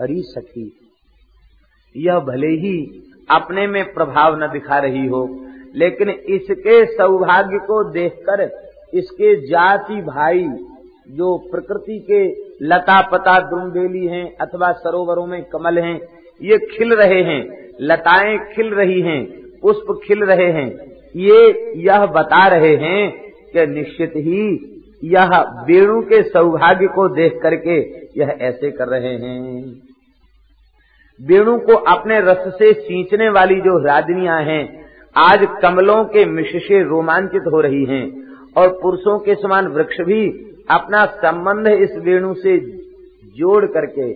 हरी सखी यह भले ही अपने में प्रभाव न दिखा रही हो, लेकिन इसके सौभाग्य को देखकर इसके जाति भाई जो प्रकृति के लता पता द्रुमबेली हैं अथवा सरोवरों में कमल हैं, ये खिल रहे हैं, लताएँ खिल रही हैं, पुष्प खिल रहे हैं। ये यह बता रहे हैं कि निश्चित ही यह वेणु के सौभाग्य को देख करके यह ऐसे कर रहे हैं। वेणु को अपने रस से सींचने वाली जो राजनियाँ हैं, आज कमलों के मिश से रोमांचित हो रही हैं और पुरुषों के समान वृक्ष भी अपना संबंध इस वेणु से जोड़ करके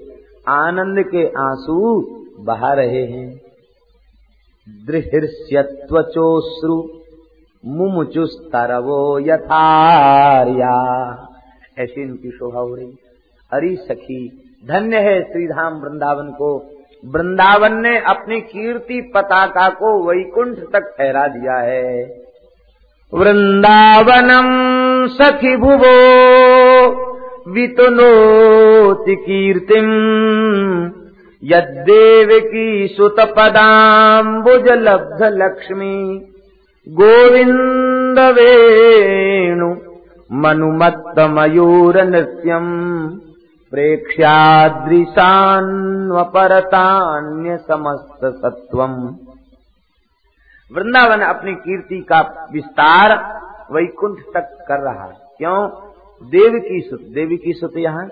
आनंद के आँसू बहा रहे हैं। दृहृष्यत्वचोश्रु मुमुचुस्तरवो यथार्या ऐसी इनकी शोभा हो रही अरे सखी, धन्य है श्रीधाम वृंदावन को। वृंदावन ने अपनी कीर्ति पताका को वैकुंठ तक ठहरा दिया है। वृंदावनम सखी भुवो, वितुनोति कीर्तिम। यद्देवकी सुत पदाम्बुज लब्ध लक्ष्मी गोविंद वेणु मनुमत्त मयूर नृत्यम प्रेक्ष्यादृशान्वपरतान्य समस्त सत्वम वृंदावन अपनी कीर्ति का विस्तार वैकुंठ तक कर रहा है। क्यों? देव की सुत, देवी की सुत यहाँ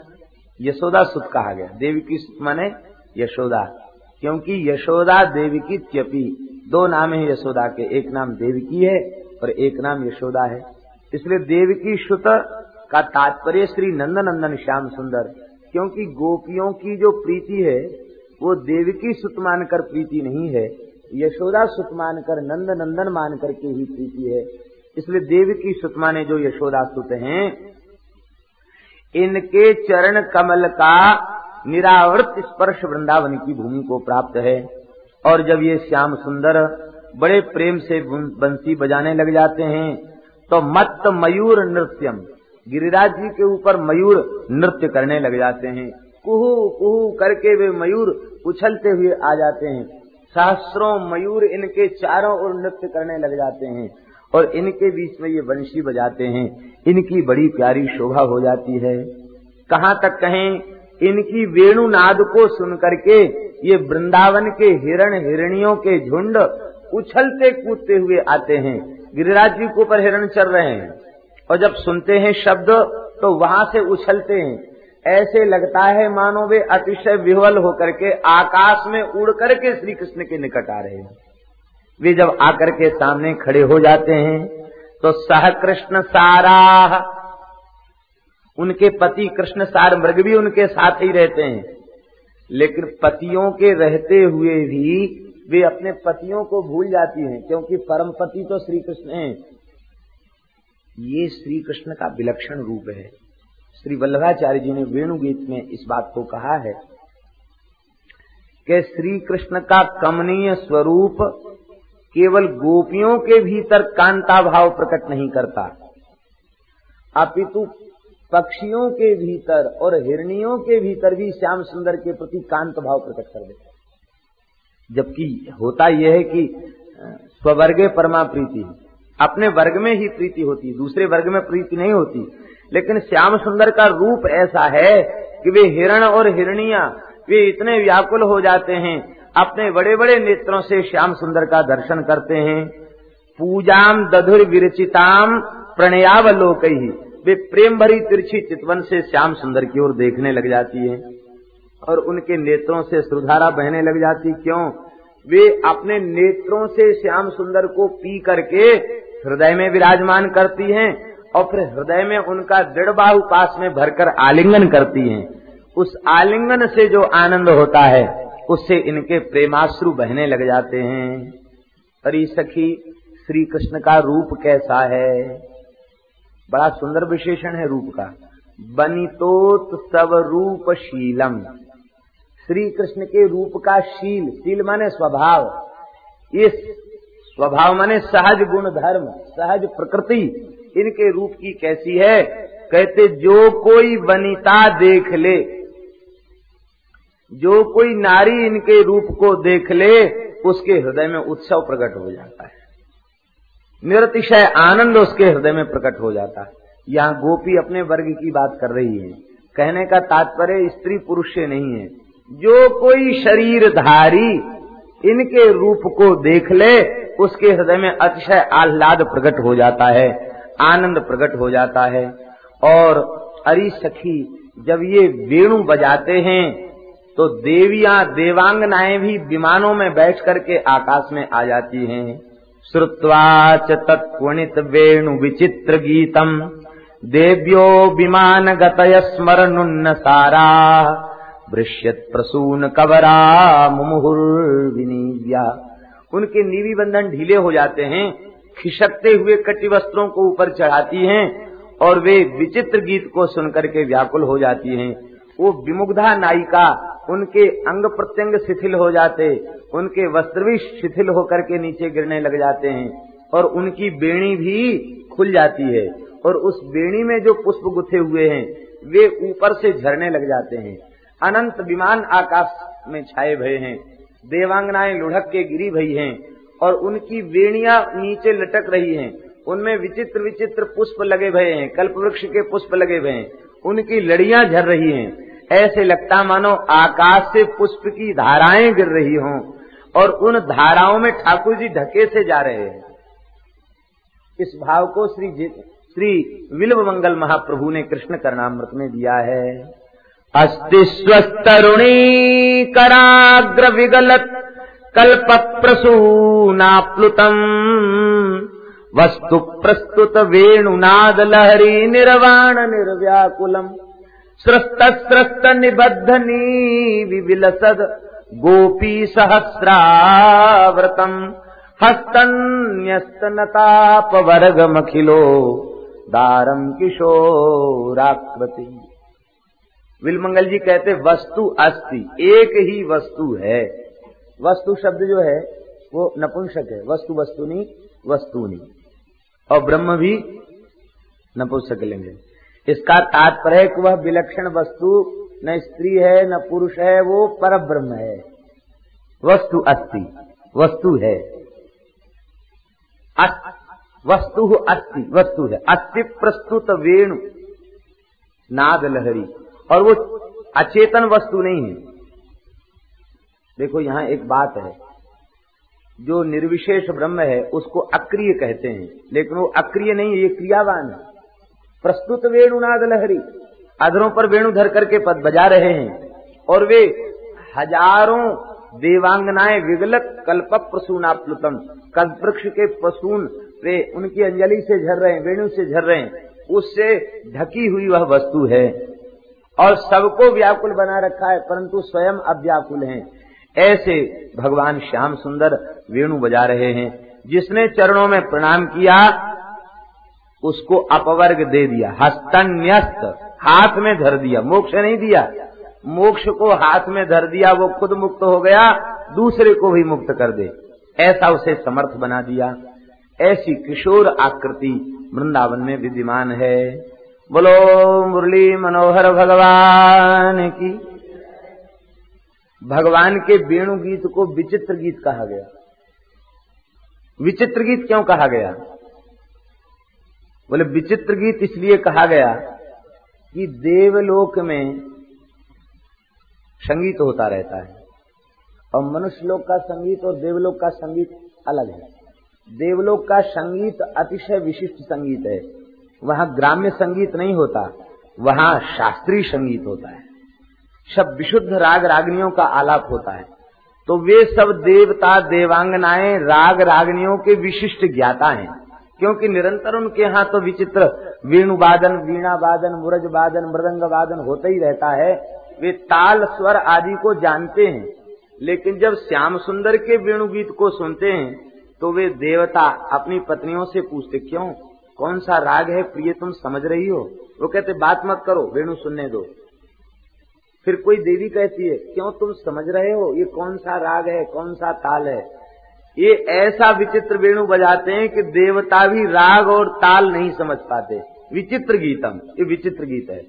यशोदा सुत कहा गया। देवी की सुत माने यशोदा। क्योंकि यशोदा देवी की त्यपी। दो नाम है यशोदा के, एक नाम देवकी है और एक नाम यशोदा है। इसलिए देवकी सुत का तात्पर्य श्री नंदनंदन श्याम सुंदर, क्योंकि गोपियों की जो प्रीति है, वो देवकी सुत मानकर प्रीति नहीं है, यशोदा सुत मानकर नंद नंदन मानकर के ही प्रीति है। इसलिए देवकी सुत माने जो यशोदा सुत हैं, इनके चरण कमल का निरावृत स्पर्श वृंदावन की भूमि को प्राप्त है। और जब ये श्याम सुंदर बड़े प्रेम से बंसी बजाने लग जाते हैं तो मत मयूर नृत्यम। गिरिराज जी के ऊपर मयूर नृत्य करने लग जाते हैं। कुहू कुहू करके वे मयूर उछलते हुए आ जाते हैं। सहस्रों मयूर इनके चारों ओर नृत्य करने लग जाते हैं और इनके बीच में ये वंशी बजाते हैं। इनकी बड़ी प्यारी शोभा हो जाती है। कहाँ तक कहें, इनकी वेणु नाद को सुन करके ये वृंदावन के हिरण हिरणियों के झुंड उछलते कूदते हुए आते हैं। गिरिराज जी के ऊपर हिरण चल रहे हैं। और जब सुनते हैं शब्द तो वहाँ से उछलते हैं। ऐसे लगता है मानो वे अतिशय विह्वल होकर के आकाश में उड़ करके श्री कृष्ण के निकट आ रहे हैं। वे जब आकर के सामने खड़े हो जाते हैं तो सह कृष्ण सारा, उनके पति कृष्ण सार मृग भी उनके साथ ही रहते हैं। लेकिन पतियों के रहते हुए भी वे अपने पतियों को भूल जाती हैं, क्योंकि परम पति तो श्री कृष्ण हैं। ये श्री कृष्ण का विलक्षण रूप है। श्री वल्लभाचार्य जी ने वेणु गीत में इस बात को कहा है कि श्री कृष्ण का कमनीय स्वरूप केवल गोपियों के भीतर कांता भाव प्रकट नहीं करता। अपितु पक्षियों के भीतर और हिरणियों के भीतर भी श्याम सुंदर के प्रति कांत भाव प्रकट कर देता जबकि होता यह है कि स्ववर्गे परमा प्रीति अपने वर्ग में ही प्रीति होती, दूसरे वर्ग में प्रीति नहीं होती। लेकिन श्याम सुंदर का रूप ऐसा है कि वे हिरण और हिरणिया, वे इतने व्याकुल हो जाते हैं, अपने बड़े बड़े नेत्रों से श्याम सुंदर का दर्शन करते हैं। पूजाम दधुर विरचिताम प्रणयावलोक। ही वे प्रेम भरी तिरछी चितवन से श्याम सुंदर की ओर देखने लग जाती है और उनके नेत्रों से सुधारा बहने लग जाती। क्यों? वे अपने नेत्रों से श्याम सुंदर को पी करके हृदय में विराजमान करती हैं और फिर हृदय में उनका दृढ़ बाहु पास में भरकर आलिंगन करती हैं। उस आलिंगन से जो आनंद होता है, उससे इनके प्रेमाश्रु बहने लग जाते हैं। अरे सखी श्री कृष्ण का रूप कैसा है? बड़ा सुंदर विशेषण है रूप का। बनितोत सब रूप शीलम श्री कृष्ण के रूप का शील शील माने स्वभाव। इस स्वभाव माने सहज गुण धर्म सहज प्रकृति। इनके रूप की कैसी है? कहते, जो कोई वनिता देख ले, जो कोई नारी इनके रूप को देख ले, उसके हृदय में उत्सव प्रकट हो जाता है। निरतिशय आनंद उसके हृदय में प्रकट हो जाता है। यहाँ गोपी अपने वर्ग की बात कर रही है। कहने का तात्पर्य स्त्री पुरुष से नहीं है। जो कोई शरीरधारी इनके रूप को देख ले, उसके हृदय में अतिशय आह्लाद प्रकट हो जाता है, आनंद प्रकट हो जाता है। और अरी सखी, जब ये वेणु बजाते हैं तो देवियाँ, देवांगनाएँ भी विमानों में बैठ करके आकाश में आ जाती हैं। श्रुत्वाच तत्वणित वेणु विचित्र गीतम देव्यो विमान गतय स्मरण सारा। वृश्यत प्रसून कवरा मुमुहुर्विनीव्या। उनके नीवी बंधन ढीले हो जाते हैं, खिसकते हुए कटी वस्त्रों को ऊपर चढ़ाती हैं और वे विचित्र गीत को सुनकर के व्याकुल हो जाती हैं। वो विमुग्धा नायिका उनके अंग प्रत्यंग शिथिल हो जाते उनके वस्त्र भी शिथिल होकर के नीचे गिरने लग जाते हैं और उनकी बेणी भी खुल जाती है और उस बेणी में जो पुष्प गुथे हुए हैं, वे ऊपर से झरने लग जाते हैं। अनंत विमान आकाश में छाए भये हैं। देवांगनाएँ लुढ़क के गिरी भई हैं और उनकी वेणिया नीचे लटक रही हैं। उनमें विचित्र विचित्र पुष्प लगे भये हैं कल्प वृक्ष के पुष्प लगे भये हैं। उनकी लड़ियाँ झर रही हैं। ऐसे लगता मानो आकाश से पुष्प की धाराएँ गिर रही हों। और उन धाराओं में ठाकुर जी ढके से जा रहे हैं। इस भाव को श्री श्री विल्व मंगल महाप्रभु ने कृष्ण करनामृत में दिया है। अस्ति स्वस्तरुणी कराग्र विगलत कल्प प्रसूनाप्लुतम वस्तु प्रस्तुत वेणुनाद लहरी निर्वाण निर्व्याकुलम। सृष्ट सृष्ट निबद्ध विविलसद गोपी सहस्राव्रतम हस्तन्यस्तनतापवर्गमखिलो दारम किशोराकृति। विलमंगल जी कहते, वस्तु अस्ति, एक ही वस्तु है। वस्तु शब्द जो है, वो नपुंसक है। वस्तु वस्तुनी वस्तुनी। और ब्रह्म भी नपुंसक लेंगे इसका तात्पर्य वह विलक्षण वस्तु न स्त्री है, न पुरुष है, वो पर ब्रह्म है। वस्तु अस्ति, वस्तु है। वस्तु अस्ति, वस्तु है। अस्ति प्रस्तुत वेणु नाद लहरी और वो अचेतन वस्तु नहीं है। देखो, यहाँ एक बात है। जो निर्विशेष ब्रह्म है, उसको अक्रिय कहते हैं। लेकिन वो अक्रिय नहीं है, ये क्रियावान है। प्रस्तुत वेणुनाद लहरी अधरों पर वेणु धर करके पद बजा रहे हैं और वे हज़ारों देवांगनाएँ विगलत कल्प प्रसूनाप्लुतम कल्प वृक्ष के प्रसून वे उनकी अंजलि से झर रहे हैं, वेणु से झर रहे हैं। उससे ढकी हुई वह वस्तु है। और सबको व्याकुल बना रखा है, परंतु स्वयं अव्याकुल हैं। ऐसे भगवान श्याम सुंदर वेणु बजा रहे हैं, जिसने चरणों में प्रणाम किया, उसको अपवर्ग दे दिया। हस्तन्यस्त। हाथ में धर दिया, मोक्ष नहीं दिया। मोक्ष को हाथ में धर दिया, वो खुद मुक्त हो गया, दूसरे को भी मुक्त कर दे। ऐसा उसे समर्थ बना दिया। ऐसी किशोर आकृति वृंदावन में विद्यमान है। बोलो, मुरली मनोहर भगवान की। भगवान के वेणु गीत को विचित्र गीत कहा गया। विचित्र गीत क्यों कहा गया? बोले, विचित्र गीत इसलिए कहा गया कि देवलोक में संगीत होता रहता है। और मनुष्य लोक का संगीत और देवलोक का संगीत अलग है। देवलोक का संगीत अतिशय विशिष्ट संगीत है। वहाँ ग्राम्य संगीत नहीं होता, वहाँ शास्त्रीय संगीत होता है। सब विशुद्ध राग रागनियों का आलाप होता है। तो वे सब देवता देवांगनाएँ राग रागनियों के विशिष्ट ज्ञाता हैं। क्योंकि निरंतर उनके यहाँ तो विचित्र वेणु वादन वीणा वादन मुरज वादन मृदंग वादन होता ही रहता है। वे ताल, स्वर आदि को जानते हैं, लेकिन जब श्याम सुंदर के वेणु गीत को सुनते हैं तो वे देवता अपनी पत्नियों से पूछते, क्यों? कौन सा राग है? प्रिय, तुम समझ रही हो? वो कहते, बात मत करो, वेणु सुनने दो। फिर कोई देवी कहती है, क्यों तुम समझ रहे हो? ये कौन सा राग है? कौन सा ताल है? ये ऐसा विचित्र वेणु बजाते हैं कि देवता भी राग और ताल नहीं समझ पाते। विचित्र गीतम, ये विचित्र गीत है।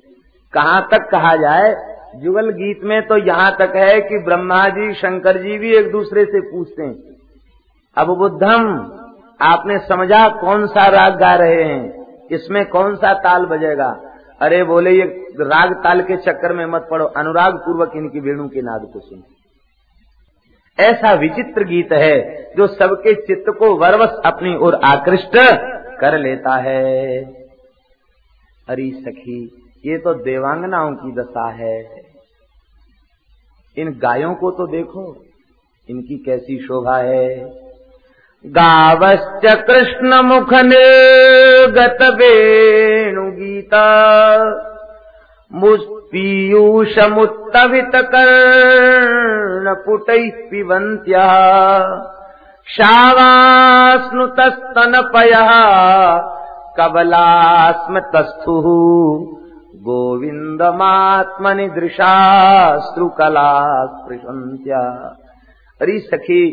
कहाँ तक कहा जाए? जुगल गीत में तो यहाँ तक है कि ब्रह्मा जी, शंकर जी भी एक दूसरे से पूछते हैं। अब बुद्धम, आपने समझा कौन सा राग गा रहे हैं? इसमें कौन सा ताल बजेगा? अरे बोले, ये राग ताल के चक्कर में मत पड़ो। अनुराग पूर्वक इनकी वेणु के नाद को सुनो। ऐसा विचित्र गीत है जो सबके चित्त को वरवश अपनी ओर आकृष्ट कर लेता है। अरे सखी, ये तो देवांगनाओं की दशा है। इन गायों को तो देखो, इनकी कैसी शोभा है। गावश्च कृष्ण मुख निर्गत वेणुगीता गीता कर्ण पुट पिबन्त्यः शावास्नुतस्तनपयः कबलास्मतस्थुः गोविन्दमात्मनि दृशाश्रुकला स्पृशन्त्या अरे सखी,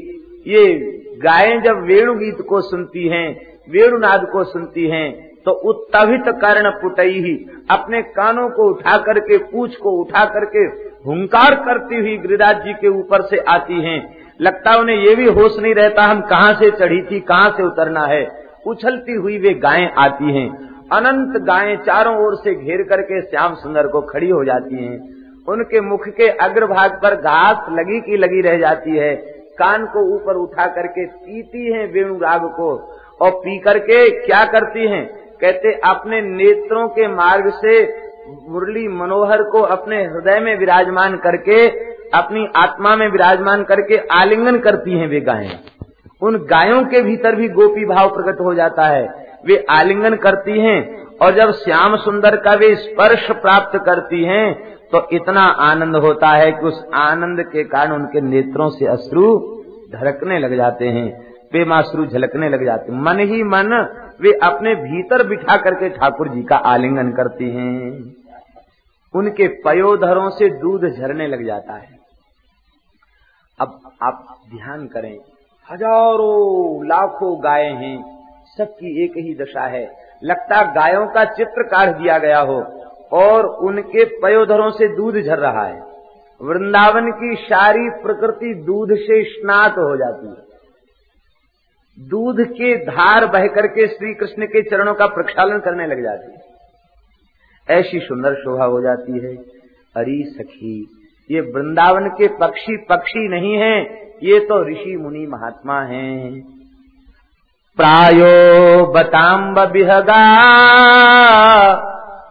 ये गायें जब वेणु गीत को सुनती हैं, वेणुनाद को सुनती हैं तो उत्तभित कर्ण पुटई ही अपने कानों को उठा करके, पूछ को उठा करके हुंकार करती हुई गिरिराज जी के ऊपर से आती हैं। लगता उन्हें ये भी होश नहीं रहता हम कहाँ से चढ़ी थी, कहाँ से उतरना है। उछलती हुई वे गायें आती हैं। अनंत गायें चारों ओर से घेर करके श्याम सुंदर को खड़ी हो जाती हैं। उनके मुख के अग्रभाग पर घास लगी की लगी रह जाती है। कान को ऊपर उठा करके पीती हैं वेणु राग को। और पी करके क्या करती हैं? कहते, अपने नेत्रों के मार्ग से मुरली मनोहर को अपने हृदय में विराजमान करके, अपनी आत्मा में विराजमान करके आलिंगन करती हैं वे गायें। उन गायों के भीतर भी गोपी भाव प्रकट हो जाता है। वे आलिंगन करती हैं और जब श्याम सुंदर का वे स्पर्श प्राप्त करती हैं तो इतना आनंद होता है कि उस आनंद के कारण उनके नेत्रों से अश्रु धड़कने लग जाते हैं। प्रेमाश्रु झलकने लग जाते मन ही मन वे अपने भीतर बिठा करके ठाकुर जी का आलिंगन करती हैं। उनके पयोधरों से दूध झरने लग जाता है। अब आप ध्यान करें, हज़ारों लाखों गाय हैं, सबकी एक ही दशा है। लगता गायों का चित्र काट दिया गया हो और उनके पयोधरों से दूध झर रहा है। वृंदावन की सारी प्रकृति दूध से स्नात हो जाती है। दूध के धार बह करके श्री कृष्ण के चरणों का प्रक्षालन करने लग जाती है। ऐसी सुंदर शोभा हो जाती है। अरी सखी, ये वृंदावन के पक्षी पक्षी नहीं है, ये तो ऋषि मुनि महात्मा हैं। प्रायो बताम्ब बिहगा,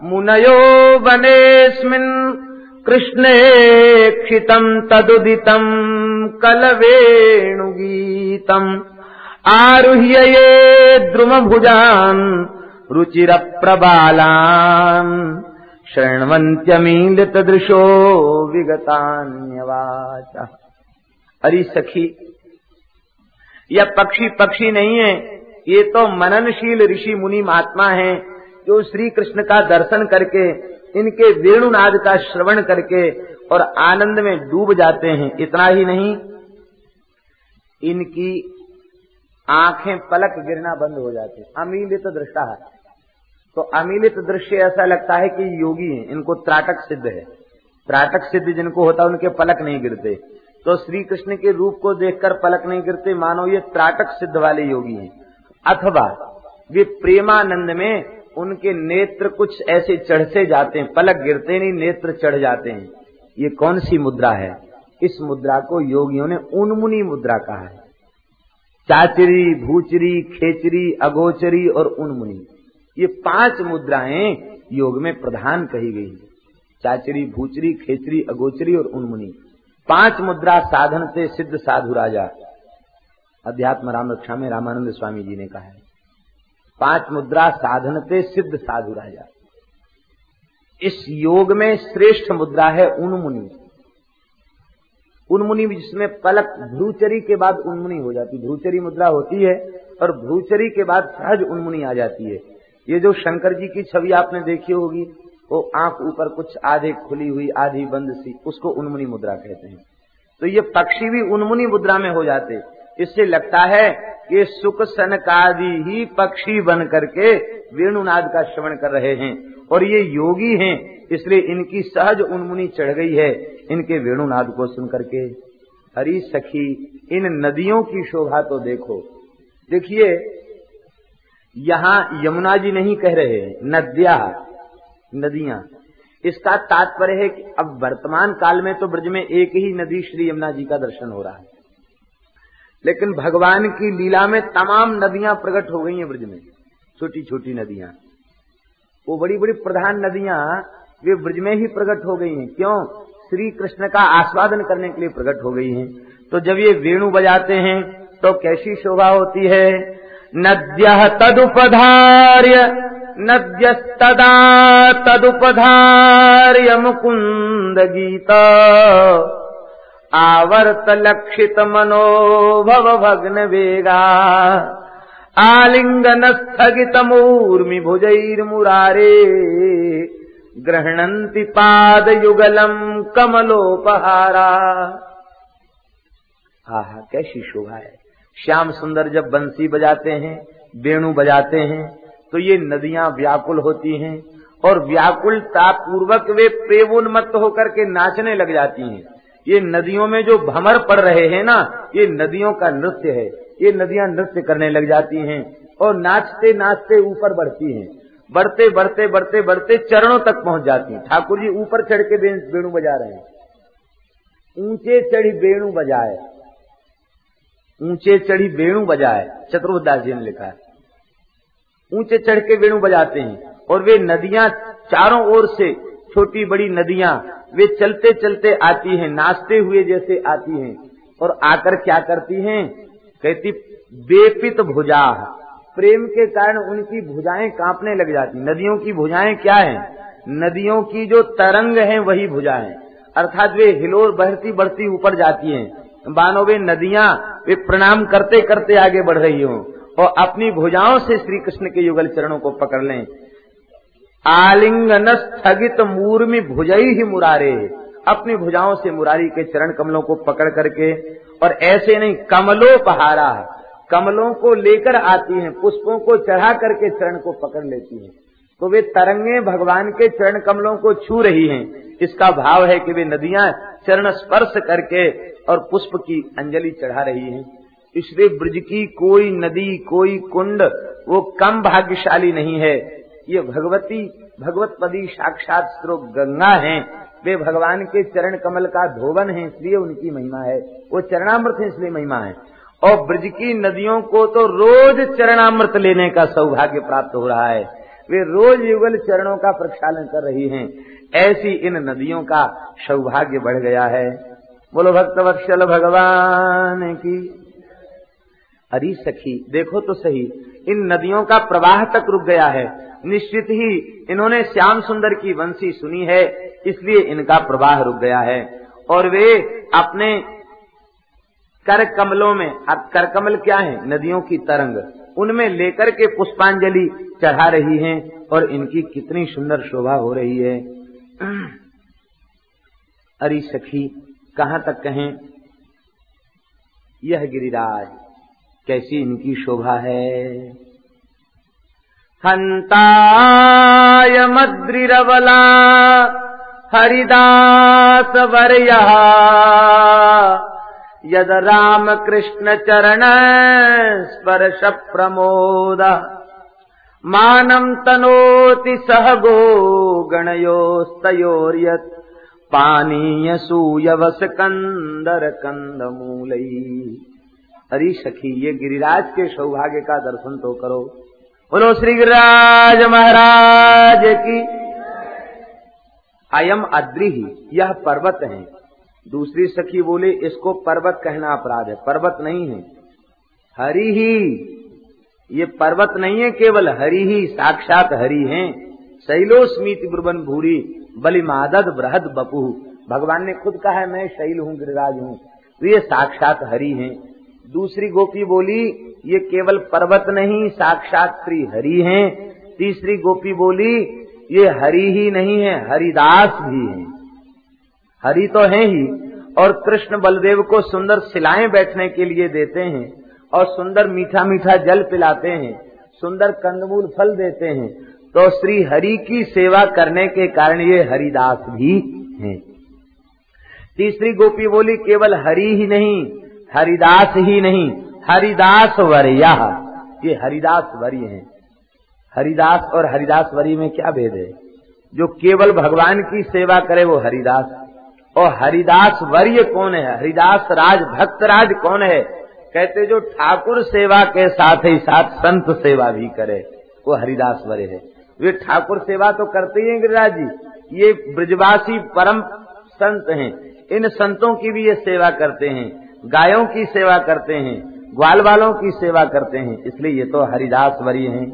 मुनयो वनेऽस्मिन् कृष्णे क्षितम् तदुदितम् कलवेणुगीतम्। आरुह्य ये द्रुमभुजान् रुचिरप्रबालान् शृण्वन्त्यमीलितदृशो विगतान्यवाच। अरे सखी, यह पक्षी पक्षी नहीं है, ये तो मननशील ऋषि मुनि महात्मा हैं, जो श्री कृष्ण का दर्शन करके, इनके वेणुनाद का श्रवण करके और आनंद में डूब जाते हैं। इतना ही नहीं, इनकी आँखें पलक गिरना बंद हो जाती अमीलित दृष्टा है। तो अमीलित दृश्य ऐसा लगता है कि योगी हैं, इनको त्राटक सिद्ध है। त्राटक सिद्ध जिनको होता है, उनके पलक नहीं गिरते। तो श्री कृष्ण के रूप को देखकर पलक नहीं गिरते, मानो ये त्राटक सिद्ध वाले योगी हैं। अथवा वे प्रेमानंद में उनके नेत्र कुछ ऐसे चढ़ते जाते हैं, पलक गिरते नहीं, नेत्र चढ़ जाते हैं। ये कौन सी मुद्रा है? इस मुद्रा को योगियों ने उन्मुनी मुद्रा कहा है। चाचरी, भूचरी, खेचरी, अगोचरी और उन्मुनी। ये पाँच मुद्राएँ योग में प्रधान कही गई चाचरी, भूचरी, खेचरी, अगोचरी और उन्मुनी। पाँच मुद्रा साधन से सिद्ध साधु राजा। अध्यात्म राम रक्षा में रामानंद स्वामी जी ने कहा है। पाँच मुद्रा साधन पे सिद्ध साधु राजा। इस योग में श्रेष्ठ मुद्रा है उन्मुनि। उन्मुनि जिसमें पलक भ्रूचरी के बाद उन्मुनि हो जाती, भ्रूचरी मुद्रा होती है और भ्रूचरी के बाद सहज उन्मुनि आ जाती है। ये जो शंकर जी की छवि आपने देखी होगी, वो आँख ऊपर कुछ आधे खुली हुई, आधी बंद सी, उसको उन्मुनि मुद्रा कहते हैं। तो ये पक्षी भी उन्मुनि मुद्रा में हो जाते। इससे लगता है कि सुख सनकादि ही पक्षी बन करके वेणुनाद का श्रवण कर रहे हैं। और ये योगी हैं, इसलिए इनकी सहज उन्मुनी चढ़ गई है। इनके वेणुनाद को सुन करके हरी सखी, इन नदियों की शोभा तो देखो। देखिए, यहाँ यमुना जी नहीं कह रहे नद्या, नदियाँ। इसका तात्पर्य है कि अब वर्तमान काल में तो ब्रज में एक ही नदी श्री यमुना जी का दर्शन हो रहा है। लेकिन भगवान की लीला में तमाम नदियाँ प्रकट हो गई हैं ब्रज में छोटी छोटी नदियाँ। वो बड़ी बड़ी प्रधान नदियाँ वे ब्रज में ही प्रकट हो गई हैं। क्यों? श्री कृष्ण का आस्वादन करने के लिए प्रकट हो गई हैं। तो जब ये वेणु बजाते हैं तो कैसी शोभा होती है? नद्य तदुपधार्य, नद्यस्तदा तदुपधार्य मुकुंद गीता। आवर्त लक्षित मनोभव भग्न वेगा। आलिंगन स्थगित मूर्मि भुजैर्मुरारे गृहणंति पाद युगलम कमलोपहारा। आहा, कैसी शोभा है। श्याम सुंदर जब बंसी बजाते हैं वेणु बजाते हैं तो ये नदियाँ व्याकुल होती हैं और व्याकुलता पूर्वक वे प्रेमोन्मत्त होकर के नाचने लग जाती हैं। ये नदियों में जो भमर पड़ रहे हैं ना, ये नदियों का नृत्य है। ये नदियाँ नृत्य करने लग जाती हैं और नाचते नाचते ऊपर बढ़ती हैं। बढ़ते बढ़ते बढ़ते बढ़ते चरणों तक पहुँच जाती हैं। ठाकुर जी ऊपर चढ़ के वेणु बजा रहे हैं। ऊँचे चढ़ी वेणु बजाए। ऊँचे चढ़ी वेणु बजाए चतुर्दास जी ने लिखा है। ऊँचे चढ़ के वेणु बजाते हैं और वे नदियाँ चारों ओर से, छोटी बड़ी नदियाँ, वे चलते चलते आती हैं, नाचते हुए जैसे आती हैं। और आकर क्या करती हैं? कहती, बेपित भुजा प्रेम के कारण उनकी भुजाएँ कांपने लग जाती। नदियों की भुजाएँ क्या हैं? नदियों की जो तरंग है, वही भुजा है। अर्थात वे हिलोर बढ़ती बढ़ती ऊपर जाती हैं। बानो, वे नदियाँ, वे प्रणाम करते करते आगे बढ़ रही हो और अपनी भुजाओं से श्री कृष्ण के युगल चरणों को पकड़ लें। आलिंगन स्थगित मूर्मि भुजई ही मुरारे। अपनी भुजाओं से मुरारी के चरण कमलों को पकड़ करके और ऐसे नहीं, कमलो पहाड़ा कमलों को लेकर आती हैं, पुष्पों को चढ़ा करके चरण को पकड़ लेती हैं। तो वे तरंगे भगवान के चरण कमलों को छू रही हैं इसका भाव है कि वे नदियाँ चरण स्पर्श करके और पुष्प की अंजलि चढ़ा रही हैं। इसलिए ब्रज की कोई नदी, कोई कुंड, वो कम भाग्यशाली नहीं है। ये भगवती, भगवत पदी साक्षात स्रोत गंगा हैं वे भगवान के चरण कमल का धोवन है, इसलिए उनकी महिमा है। वो चरणामृत है, इसलिए महिमा है। और ब्रज की नदियों को तो रोज चरणामृत लेने का सौभाग्य प्राप्त हो रहा है। वे रोज युगल चरणों का प्रक्षालन कर रही हैं। ऐसी इन नदियों का सौभाग्य बढ़ गया है। बोलो, भक्त वत्सल भगवान की। अरे सखी, देखो तो सही। इन नदियों का प्रवाह तक रुक गया है। निश्चित ही इन्होंने श्याम सुंदर की वंशी सुनी है, इसलिए इनका प्रवाह रुक गया है। और वे अपने कर कमलों में, अब कर कमल क्या है? नदियों की तरंग। उनमें लेकर के पुष्पांजलि चढ़ा रही हैं, और इनकी कितनी सुंदर शोभा हो रही है। अरे सखी, कहाँ तक कहें? यह गिरिराज। कैसी इनकी शोभा है। हन्ताय मद्रिरवला हरिदास वर्यः यद् राम कृष्ण चरण स्पर्श प्रमोद। मानम् तनोति सह गो गणयोस्तयोर्यत् पानीयसूयवस कन्दर कन्द मूलै अरे सखी, ये गिरिराज के सौभाग्य का दर्शन तो करो। बोलो श्री गिरिराज महाराज की। अयम अद्रिही, यह पर्वत है। दूसरी सखी बोले, इसको पर्वत कहना अपराध है, पर्वत नहीं है। हरि ही ये पर्वत नहीं है केवल हरि ही साक्षात हरि हैं। शैलो स्मित ब्रुवन भूरी, बलि मादद बृहद बपू। भगवान ने खुद कहा है मैं शैल हूँ, गिरिराज हूँ तो ये साक्षात हरि हैं। दूसरी गोपी बोली, ये केवल पर्वत नहीं साक्षात श्री हरि हैं। तीसरी गोपी बोली, ये हरि ही नहीं है, हरिदास भी है। हरि तो है ही, और कृष्ण बलदेव को सुंदर सिलाएँ बैठने के लिए देते हैं, और सुंदर मीठा मीठा जल पिलाते हैं, सुंदर कंदमूल फल देते हैं तो श्री हरि की सेवा करने के कारण ये हरिदास भी हैं। तीसरी गोपी बोली, केवल हरि ही नहीं हरिदास ही नहीं, हरिदास वर्या। ये हरिदास वरी हैं। हरिदास और हरिदास वरी में क्या भेद है? जो केवल भगवान की सेवा करे वो हरिदास। और हरिदास वर्य कौन है? हरिदास राज, भक्त राज कौन है? कहते जो ठाकुर सेवा के साथ ही साथ संत सेवा भी करे, वो हरिदास वर्य है। वे ठाकुर सेवा तो करते ही हैं गिरिराज जी। ये ब्रजवासी परम संत हैं। इन संतों की भी ये सेवा करते हैं। गायों की सेवा करते हैं, ग्वाल वालों की सेवा करते हैं, इसलिए ये तो हरिदास वरी हैं।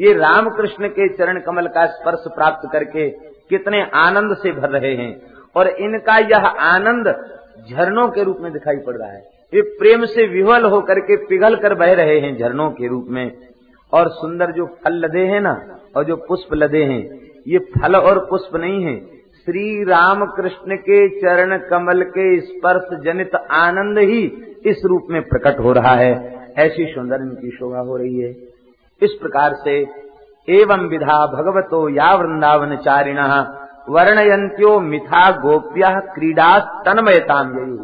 ये रामकृष्ण के चरण कमल का स्पर्श प्राप्त करके कितने आनंद से भर रहे हैं, और इनका यह आनंद झरनों के रूप में दिखाई पड़ रहा है। ये प्रेम से विह्वल होकर के पिघल कर बह रहे हैं झरनों के रूप में, और सुंदर जो फल लदे हैं ना, और जो पुष्प लदे हैं, ये फल और पुष्प नहीं है श्री राम कृष्ण के चरण कमल के स्पर्श जनित आनंद ही इस रूप में प्रकट हो रहा है। ऐसी सुंदर इनकी शोभा हो रही है। इस प्रकार से एवं विधा भगवतो या वृंदावन चारिण वर्णयंत्यो मिथा गोप्या क्रीडा तन्मयताम यही।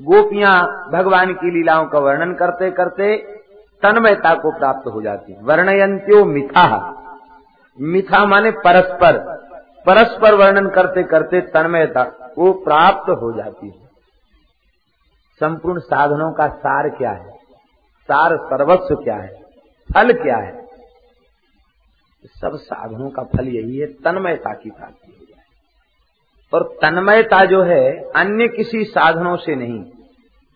गोपियाँ भगवान की लीलाओं का वर्णन करते करते तन्मयता को प्राप्त हो जाती वर्णयंत्यो मिथा। मिथा माने परस्पर। परस्पर वर्णन करते करते तन्मयता वो प्राप्त हो जाती है। संपूर्ण साधनों का सार क्या है? सार सर्वस्व क्या है? फल क्या है? सब साधनों का फल यही है, तन्मयता की प्राप्ति हो जाए। और तन्मयता जो है, अन्य किसी साधनों से नहीं।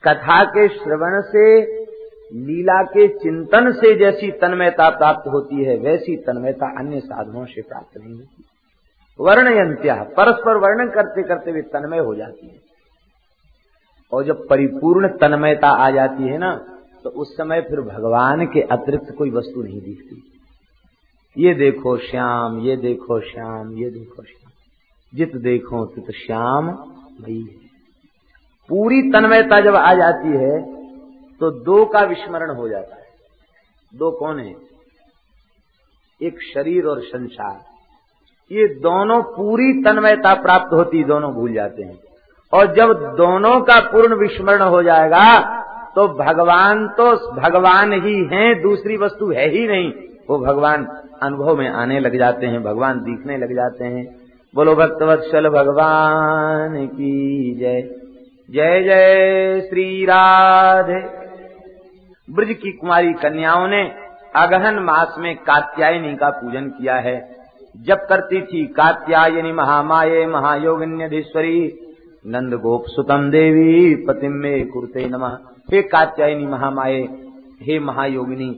कथा के श्रवण से, लीला के चिंतन से जैसी तन्मयता प्राप्त होती है, वैसी तन्मयता अन्य साधनों से प्राप्त नहीं होती। वर्णयंत्या परस्पर वर्णन करते करते वे तन्मय हो जाती है। और जब परिपूर्ण तन्मयता आ जाती है ना तो उस समय फिर भगवान के अतिरिक्त कोई वस्तु नहीं दिखती। ये देखो श्याम, ये देखो श्याम, ये देखो श्याम। जित देखो तित श्याम वही है। पूरी तन्मयता जब आ जाती है तो दो का विस्मरण हो जाता है। दो कौन है? एक शरीर और संसार। ये दोनों पूरी तन्मयता प्राप्त होती, दोनों भूल जाते हैं। और जब दोनों का पूर्ण विस्मरण हो जाएगा तो भगवान तो भगवान ही हैं, दूसरी वस्तु है ही नहीं। वो भगवान अनुभव में आने लग जाते हैं, भगवान दिखने लग जाते हैं। बोलो, भक्तवत्सल भगवान की जय। जय जय श्री राधे। ब्रज की कुमारी कन्याओं ने अगहन मास में कात्यायनी का पूजन किया है। जब करती थी, कात्यायनी महामाये महायोगिन्यधीश्वरी नंद गोप सुतम देवी पतिम में कुरते नमः। हे कात्यायनी महामाये, हे महायोगिनी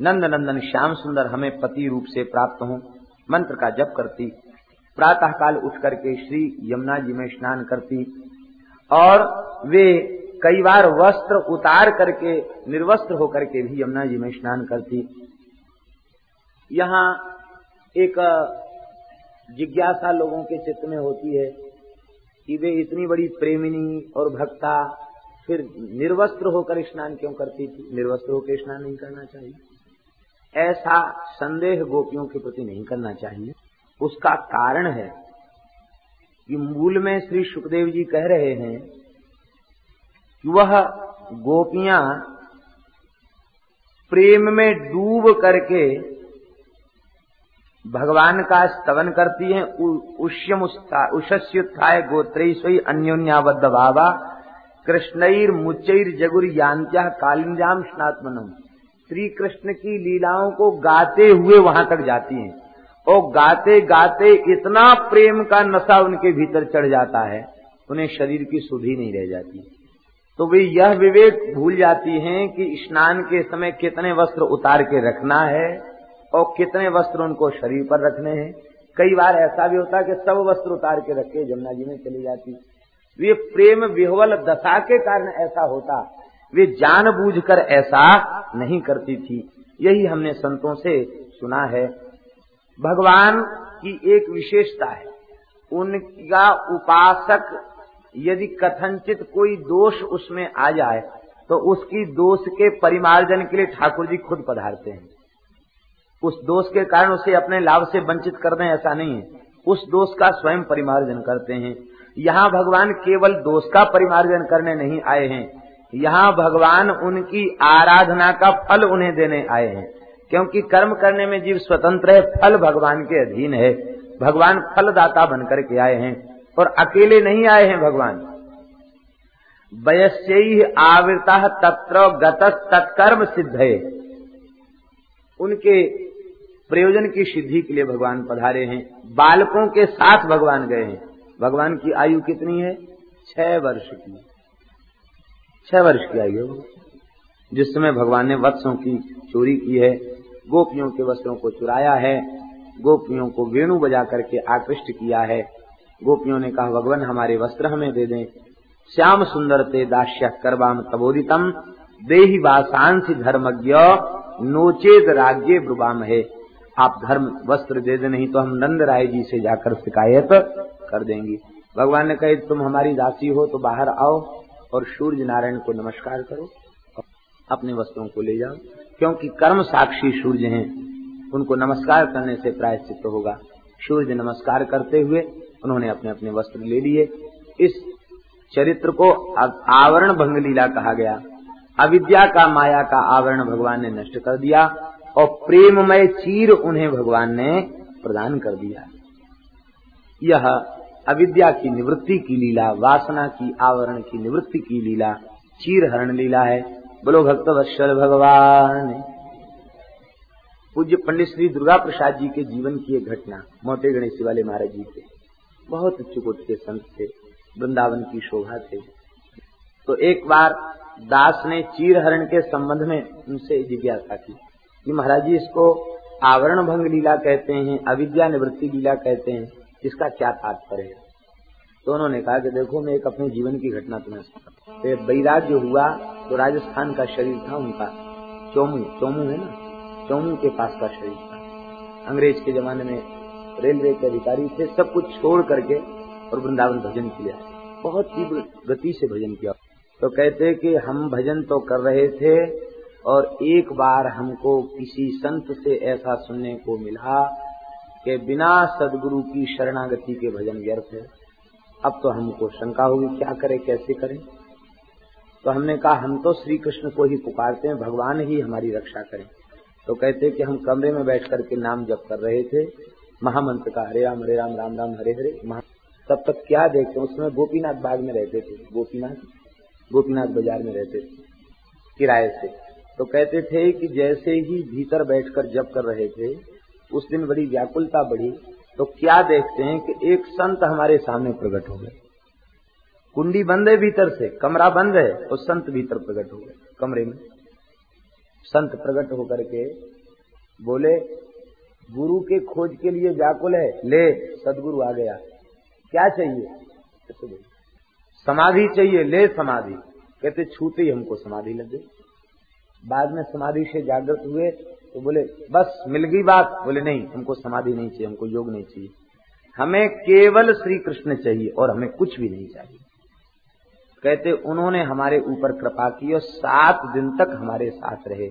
नंद नंदन श्याम सुंदर हमें पति रूप से प्राप्त हो। मंत्र का जप करती प्रातः काल उठ करके श्री यमुना जी में स्नान करती, और वे कई बार वस्त्र उतार करके, निर्वस्त्र होकर के भी यमुना जी में स्नान करती। यहाँ एक जिज्ञासा लोगों के चित्त में होती है कि वे इतनी बड़ी प्रेमिनी और भक्ता फिर निर्वस्त्र होकर स्नान क्यों करती थी? निर्वस्त्र होकर स्नान नहीं करना चाहिए। ऐसा संदेह गोपियों के प्रति नहीं करना चाहिए। उसका कारण है कि मूल में श्री सुखदेव जी कह रहे हैं कि वह गोपियाँ प्रेम में डूब करके भगवान का स्तवन करती है उष्यम उषस्युत्थाय गोत्र सोई अन्योन्याबद्ध बाबा कृष्णईर मुचैर जगुर यांत्या कालिंजाम स्नात्मनम। श्री कृष्ण की लीलाओं को गाते हुए वहाँ तक जाती हैं। और गाते गाते इतना प्रेम का नशा उनके भीतर चढ़ जाता है, उन्हें शरीर की सुधि नहीं रह जाती। तो वे यह विवेक भूल जाती हैं कि स्नान के समय कितने वस्त्र उतार के रखना है और कितने वस्त्र उनको शरीर पर रखने हैं। कई बार ऐसा भी होता कि सब वस्त्र उतार के रखे, जमुना जी में चली जाती। वे प्रेम विह्वल दशा के कारण ऐसा होता। वे जानबूझकर ऐसा नहीं करती थी। यही हमने संतों से सुना है। भगवान की एक विशेषता है। उनका उपासक यदि कथनचित कोई दोष उसमें आ जाए तो उसकी दोष के परिमार्जन के लिए ठाकुर जी खुद पधारते हैं। उस दोष के कारण उसे अपने लाभ से वंचित कर दें, ऐसा नहीं है। उस दोष का स्वयं परिमार्जन करते हैं। यहाँ भगवान केवल दोष का परिमार्जन करने नहीं आए हैं। यहाँ भगवान उनकी आराधना का फल उन्हें देने आए हैं। क्योंकि कर्म करने में जीव स्वतंत्र है, फल भगवान के अधीन है। भगवान फलदाता बनकर के आए हैं और अकेले नहीं आए हैं भगवान। वयस्य आवृता तत्र गत तत्कर्म सिद्ध है। उनके प्रयोजन की सिद्धि के लिए भगवान पधारे हैं। बालकों के साथ भगवान गए हैं। भगवान की आयु कितनी है? छह वर्ष की। छह वर्ष की आयु जिस समय भगवान ने वत्सों की चोरी की है, गोपियों के वस्त्रों को चुराया है, गोपियों को वेणु बजा करके आकृष्ट किया है, गोपियों ने कहा, भगवान, हमारे वस्त्र हमें दे दें। श्याम सुंदर ते दास्य करवाम तबोदितम देही वासांसी धर्मज्ञ। नोचेत राज्य ब्रुबाम है आप धर्म वस्त्र दे दे, नहीं तो हम नंद राय जी से जाकर शिकायत कर देंगे। भगवान ने कहे, तुम हमारी दासी हो तो बाहर आओ और सूर्य नारायण को नमस्कार करो अपने वस्त्रों को ले जाओ। क्योंकि कर्म साक्षी सूर्य हैं, उनको नमस्कार करने से प्रायश्चित तो होगा। सूर्य नमस्कार करते हुए उन्होंने अपने अपने वस्त्र ले लिए। इस चरित्र को आवरण भंग लीला कहा गया। अविद्या का, माया का आवरण भगवान ने नष्ट कर दिया। और प्रेममय चीर उन्हें भगवान ने प्रदान कर दिया। यह अविद्या की निवृत्ति की लीला, वासना की आवरण की निवृत्ति की लीला चीर हरण लीला है। बोलो भक्त वत्सल भगवान। पूज्य पंडित श्री दुर्गा प्रसाद जी के जीवन की एक घटना, मोटे गणेश वाले महाराज जी के, बहुत उच्च के संत थे, वृंदावन की शोभा थे। तो एक बार दास ने चीरहरण के संबंध में उनसे जिज्ञासा की। कि महाराज जी इसको आवरण भंग लीला कहते हैं, अविद्या निवृत्ति लीला कहते हैं, इसका क्या तात्पर्य है? तो उन्होंने कहा कि देखो, मैं एक अपने जीवन की घटना तुम्हें तो बैराग जो हुआ तो राजस्थान का शरीर था उनका। चोमू चोमू है ना? चोमू के पास का शरीर था। अंग्रेज़ के जमाने में रेलवे के अधिकारी थे, सब कुछ छोड़ करके और वृंदावन भजन किया। बहुत तीव्र गति से भजन किया। तो कहते कि हम भजन तो कर रहे थे और एक बार हमको किसी संत से ऐसा सुनने को मिला कि बिना सदगुरु की शरणागति के भजन व्यर्थ है। अब तो हमको शंका होगी, क्या करें, कैसे करें? तो हमने कहा, हम तो श्री कृष्ण को ही पुकारते हैं, भगवान ही हमारी रक्षा करें। तो कहते कि हम कमरे में बैठ करके नाम जप कर रहे थे। महामंत्र का हरे राम हरे राम राम राम, हरे हरे। तब तक क्या देखते उसमें गोपीनाथ बाग में रहते थे। गोपीनाथ गोपीनाथ बाज़ार में रहते थे। किराए से। तो कहते थे कि जैसे ही भीतर बैठकर जप कर रहे थे, उस दिन बड़ी व्याकुलता बढ़ी। तो क्या देखते हैं कि एक संत हमारे सामने प्रकट हो गए। कुंडी बंद है भीतर से, कमरा बंद है और संत भीतर प्रकट हो गए कमरे में। संत प्रकट होकर के बोले, गुरु के खोज के लिए व्याकुल है, ले, सदगुरु आ गया। क्या चाहिए? समाधि चाहिए, ले समाधि। कहते, छूते ही हमको समाधि लगे बाद में समाधि से जागृत हुए तो बोले, बस, मिल गई बात। बोले, नहीं, हमको समाधि नहीं चाहिए, हमको योग नहीं चाहिए। हमें केवल श्री कृष्ण चाहिए और हमें कुछ भी नहीं चाहिए। कहते, उन्होंने हमारे ऊपर कृपा की और सात दिन तक हमारे साथ रहे।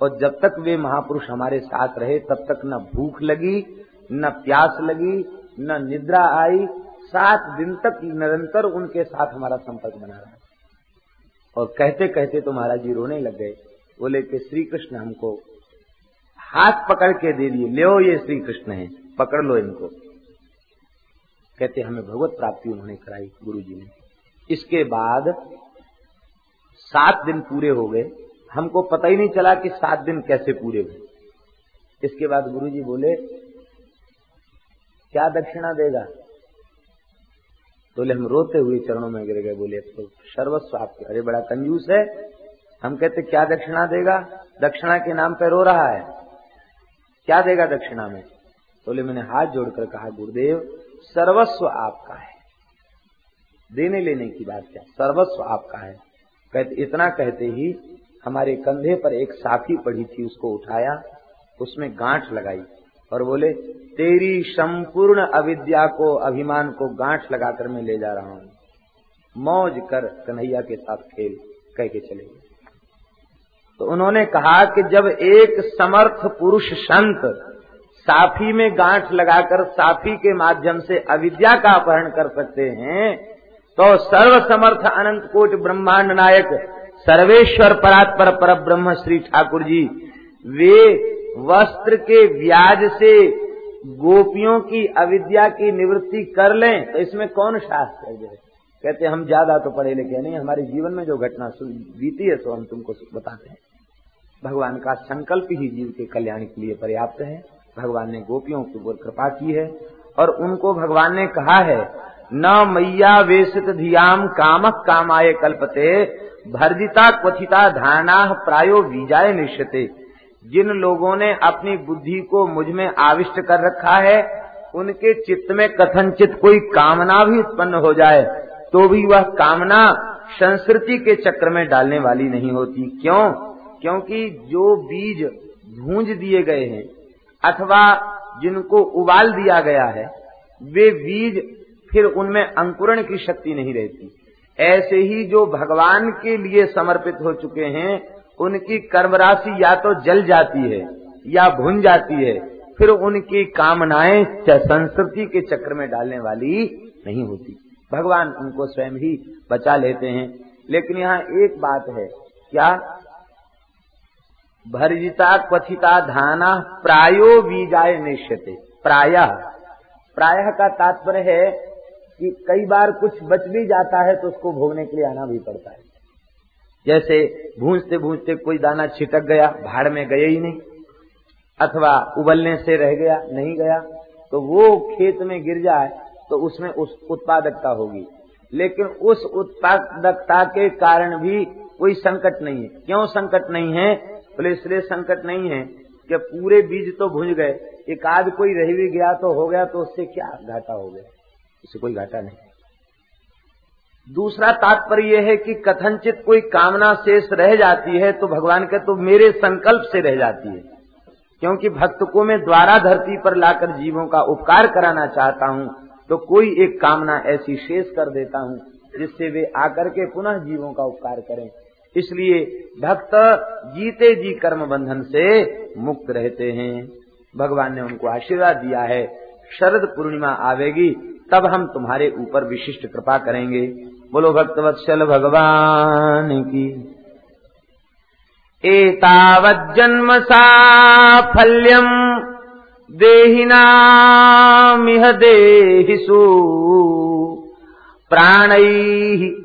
और जब तक वे महापुरुष हमारे साथ रहे, तब तक न भूख लगी, न प्यास लगी, न निद्रा आई। सात दिन तक निरंतर उनके साथ हमारा संपर्क बना रहा। और कहते कहते तो महाराज जी रोने लग गए। बोले कि श्री कृष्ण हमको हाथ पकड़ के दे दिए। ले ये श्री कृष्ण है, पकड़ लो इनको। कहते, हमें भगवत प्राप्ति उन्होंने कराई गुरु जी ने। इसके बाद सात दिन पूरे हो गए। हमको पता ही नहीं चला कि सात दिन कैसे पूरे हुए। इसके बाद गुरु जी बोले, क्या दक्षिणा देगा? बोले, हम रोते हुए चरणों में गिर गए। बोले तो सर्वस्व आपके अरे, बड़ा कंजूस है। हम कहते, क्या दक्षिणा देगा? दक्षिणा के नाम पर रो रहा है। क्या देगा दक्षिणा में? बोले, मैंने हाथ जोड़कर कहा, गुरुदेव, सर्वस्व आपका है। देने लेने की बात क्या? सर्वस्व आपका है। कहते, इतना कहते ही हमारे कंधे पर एक साथी पड़ी थी, उसको उठाया, उसमें गांठ लगाई। और बोले, तेरी संपूर्ण अविद्या को, अभिमान को गांठ लगाकर मैं ले जा रहा हूँ। मौज कर कन्हैया के साथ खेल, कह के चले गए। तो उन्होंने कहा कि जब एक समर्थ पुरुष संत साफी में गांठ लगाकर साफी के माध्यम से अविद्या का अपहरण कर सकते हैं तो सर्व समर्थ अनंत कोट ब्रह्मांड नायक सर्वेश्वर परात्पर पर ब्रह्म श्री ठाकुर जी, वे वस्त्र के व्याज से गोपियों की अविद्या की निवृत्ति कर लें तो इसमें कौन शास्त्र है? कहते हम ज़्यादा तो पढ़े लिखे नहीं, हमारे जीवन में जो घटना बीती है, सो हम तुमको बताते हैं। भगवान का संकल्प ही जीव के कल्याण के लिए पर्याप्त है। भगवान ने गोपियों के ऊपर कृपा की है और उनको भगवान ने कहा है, न मैया वेशित धियाम कामक कामाय कल्पते, भर्जिता क्वथिता धारणा प्रायो बीजाय निश्चते जिन लोगों ने अपनी बुद्धि को मुझमें आविष्ट कर रखा है, उनके चित्त में कथनचित कोई कामना भी उत्पन्न हो जाए। तो भी वह कामना संस्कृति के चक्र में डालने वाली नहीं होती। क्यों? क्योंकि जो बीज भूंज दिए गए हैं अथवा जिनको उबाल दिया गया है, वे बीज फिर उनमें अंकुरण की शक्ति नहीं रहती। ऐसे ही जो भगवान के लिए समर्पित हो चुके हैं, उनकी कर्म राशि या तो जल जाती है या भुन जाती है, फिर उनकी कामनाएँ संस्कृति के चक्र में डालने वाली नहीं होती। भगवान उनको स्वयं ही बचा लेते हैं। लेकिन यहाँ एक बात है, क्या? भर्जिता क्वथिता धाना प्रायो बीजाय निश्चते प्राय। प्राय का तात्पर्य है कि कई बार कुछ बच भी जाता है तो उसको भोगने के लिए आना भी पड़ता है। जैसे भूंजते भूंजते कोई दाना छिटक गया, भाड़ में गया ही नहीं, अथवा उबलने से रह गया, नहीं गया तो वो खेत में गिर जाए तो उसमें उस उत्पादकता होगी। लेकिन उस उत्पादकता के कारण भी कोई संकट नहीं है। क्यों संकट नहीं है? बोले, इसलिए संकट नहीं है कि पूरे बीज तो भुज गए, एक आध कोई रह भी गया तो हो गया तो उससे क्या घाटा हो गया? इससे कोई घाटा नहीं। दूसरा तात्पर्य यह है कि कथनचित कोई कामना शेष रह जाती है तो भगवान के तो मेरे संकल्प से रह जाती है। क्योंकि भक्त को मैं द्वारा धरती पर लाकर जीवों का उपकार कराना चाहता हूँ तो कोई एक कामना ऐसी शेष कर देता हूँ, जिससे वे आकर के पुनः जीवों का उपकार करें। इसलिए भक्त जीते जी कर्म बंधन से मुक्त रहते हैं। भगवान ने उनको आशीर्वाद दिया है। शरद पूर्णिमा आवेगी, तब हम तुम्हारे ऊपर विशिष्ट कृपा करेंगे। बोलो भक्तवत्सल भगवान की। एतावज्जन्म साफल्यम देहिनामिह देहिषु प्राणैः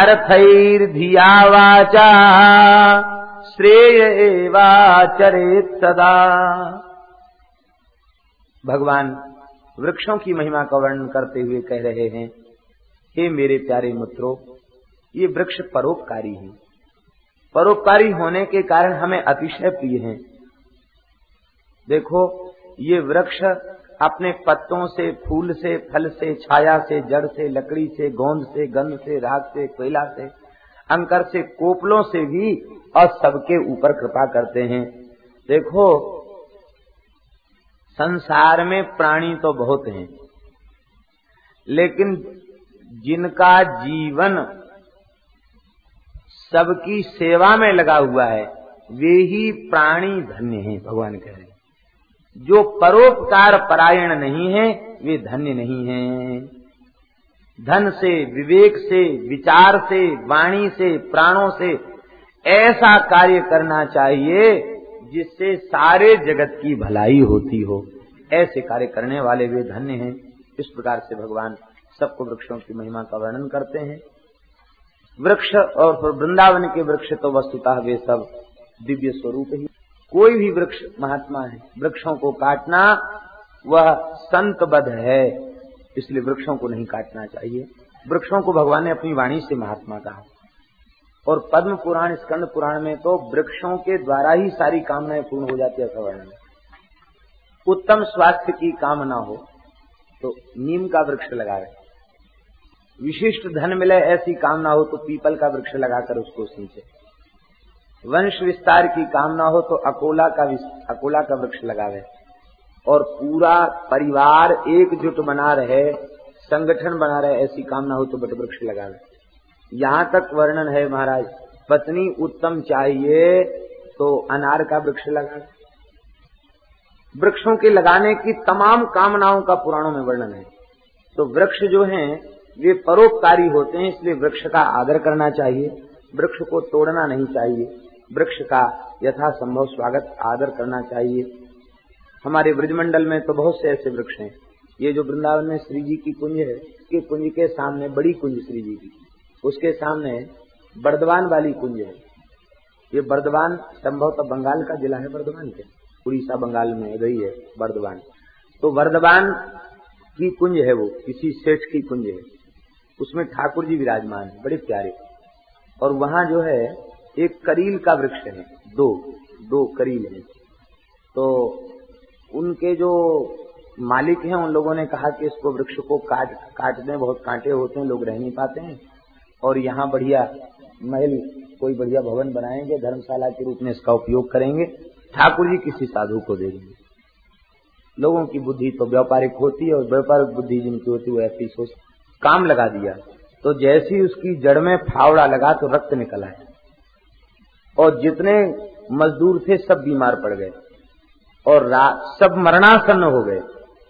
अर्थैर्धिया वाचा श्रेय एवाचरेत सदा। भगवान वृक्षों की महिमा का वर्णन करते हुए कह रहे हैं, हे मेरे प्यारे मित्रों, ये वृक्ष परोपकारी हैं। परोपकारी होने के कारण हमें अतिशय प्रिय हैं। देखो ये वृक्ष अपने पत्तों से, फूल से, फल से, छाया से, जड़ से, लकड़ी से, गोंद से, गंध से राग से, कोयला से, अंकर से, कोपलों से भी और सबके ऊपर कृपा करते हैं। देखो, संसार में प्राणी तो बहुत हैं, लेकिन जिनका जीवन सबकी सेवा में लगा हुआ है, वे ही प्राणी धन्य हैं, भगवान कह रहे जो परोपकार परायण नहीं है, वे धन्य नहीं है। धन से, विवेक से, विचार से, वाणी से, प्राणों से ऐसा कार्य करना चाहिए जिससे सारे जगत की भलाई होती हो। ऐसे कार्य करने वाले वे धन्य हैं। इस प्रकार से भगवान सबको वृक्षों की महिमा का वर्णन करते हैं। वृक्ष और वृंदावन के वृक्ष तो वस्तुतः वे सब दिव्य स्वरूप ही कोई भी वृक्ष महात्मा है, वृक्षों को काटना वह संतबद्ध है, इसलिए वृक्षों को नहीं काटना चाहिए। वृक्षों को भगवान ने अपनी वाणी से महात्मा कहा। और पद्म पुराण, स्कंद पुराण में तो वृक्षों के द्वारा ही सारी कामनाएँ पूर्ण हो जाती है, ऐसा वर्णन उत्तम स्वास्थ्य की कामना हो तो नीम का वृक्ष लगाए। विशिष्ट धन मिले ऐसी कामना हो तो पीपल का वृक्ष लगाकर उसको सींचे। वंश विस्तार की कामना हो तो अकोला का अकोला का वृक्ष लगावे। और पूरा परिवार एकजुट बना रहे, संगठन बना रहे, ऐसी कामना हो तो बट वृक्ष लगावे। यहाँ तक वर्णन है महाराज, पत्नी उत्तम चाहिए तो अनार का वृक्ष लगा वृक्षों के लगाने की तमाम कामनाओं का पुराणों में वर्णन है। तो वृक्ष जो हैं, वे परोपकारी होते हैं, इसलिए वृक्ष का आदर करना चाहिए। वृक्ष को तोड़ना नहीं चाहिए। वृक्ष का यथा संभव स्वागत, आदर करना चाहिए। हमारे ब्रजमंडल में तो बहुत से ऐसे वृक्ष हैं। ये जो वृंदावन में श्री जी की कुंज है उसके कुंज के सामने बड़ी कुंज श्री जी की। उसके सामने बर्दवान वाली कुंज है। ये बर्दवान संभवतः बंगाल का जिला है बर्दवान के। उड़ीसा, बंगाल में गई है बर्दवान। तो बर्दवान की कुंज है वो, किसी सेठ की कुंज है। उसमें ठाकुर जी विराजमान है, बड़े प्यारे। और वहाँ जो है एक करील का वृक्ष है, दो दो करील है। तो उनके जो मालिक हैं, उन लोगों ने कहा कि इसको वृक्ष को काट काट दें, बहुत कांटे होते हैं, लोग रह नहीं पाते हैं। और यहाँ बढ़िया महल, कोई बढ़िया भवन बनाएँगे, धर्मशाला के रूप में इसका उपयोग करेंगे, ठाकुर जी किसी साधु को दे देंगे। लोगों की बुद्धि तो व्यापारिक होती है, और व्यापारिक बुद्धि जिनकी होती है, वो ऐसी सोच, काम लगा दिया। तो जैसी उसकी जड़ में फावड़ा लगा तो रक्त निकल आया और जितने मजदूर थे सब बीमार पड़ गए और सब मरणासन्न हो गए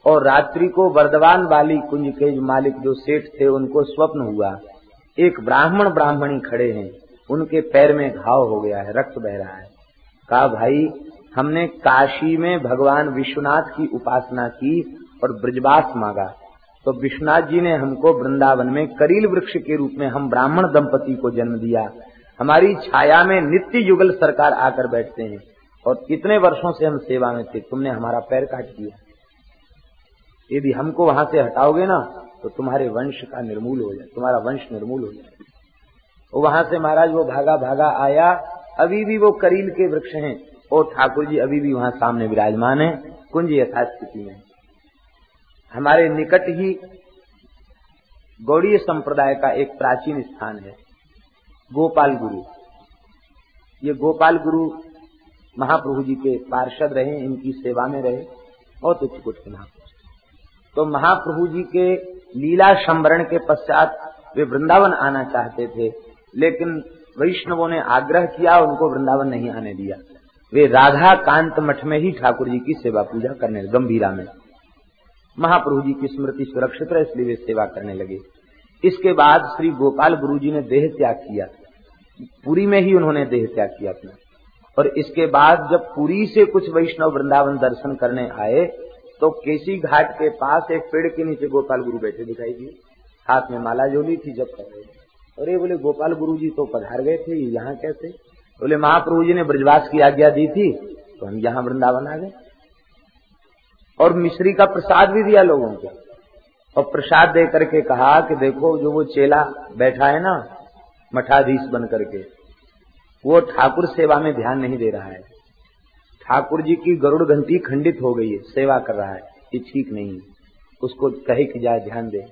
और रात्रि को वर्धवान वाली कुंज के मालिक जो सेठ थे, उनको स्वप्न हुआ। एक ब्राह्मण ब्राह्मणी खड़े हैं। उनके पैर में घाव हो गया है, रक्त बह रहा है। कहा, भाई, हमने काशी में भगवान विश्वनाथ की उपासना की और ब्रजवास मांगा। तो विश्वनाथ जी ने हमको वृंदावन में करील वृक्ष के रूप में हम ब्राह्मण दंपति को जन्म दिया। हमारी छाया में नित्य युगल सरकार आकर बैठते हैं। और कितने वर्षों से हम सेवा में थे, तुमने हमारा पैर काट दिया। यदि हमको वहाँ से हटाओगे ना तो तुम्हारे वंश का निर्मूल हो जाए, तुम्हारा वंश निर्मूल हो जाए। वहाँ से महाराज वो भागा भागा आया, अभी भी वो करील के वृक्ष हैं, और ठाकुर जी अभी भी वहाँ सामने विराजमान है, कुंज यथास्थिति में। हमारे निकट ही गौड़ीय संप्रदाय का एक प्राचीन स्थान है। गोपाल गुरु। ये गोपाल गुरु महाप्रभु जी के पार्षद रहे, इनकी सेवा में रहे, और कुछ कुछ महापुरुष तो महाप्रभु जी के लीला संवरण के पश्चात वे वृंदावन आना चाहते थे, लेकिन वैष्णवों ने आग्रह किया, उनको वृंदावन नहीं आने दिया। वे राधा कांत मठ में ही ठाकुर जी की सेवा पूजा करने, गंभीरा में। महाप्रभु जी की स्मृति सुरक्षित रहे, इसलिए वे सेवा करने लगे। इसके बाद श्री गोपाल गुरु जी ने देह त्याग किया। पुरी में ही उन्होंने देह त्याग किया अपना। और इसके बाद जब पुरी से कुछ वैष्णव वृंदावन दर्शन करने आए तो केसी घाट के पास एक पेड़ के नीचे गोपाल गुरु बैठे दिखाई दिए। हाथ में माला जोली थी, जब कर रहे और ये बोले, गोपाल गुरु जी तो पधार गए थे यहाँ कैसे? बोले महाप्रभु जी ने ब्रजवास की आज्ञा दी थी तो हम यहाँ वृंदावन आ गए। और मिश्री का प्रसाद भी दिया लोगों को। और प्रसाद दे करके कहा कि देखो जो वो चेला बैठा है ना, मठाधीश बन करके, वो ठाकुर सेवा में ध्यान नहीं दे रहा है। ठाकुर जी की गरुड़ घंटी खंडित हो गई है, सेवा कर रहा है, ये ठीक नहीं उसको कहे कि जाए ध्यान दे।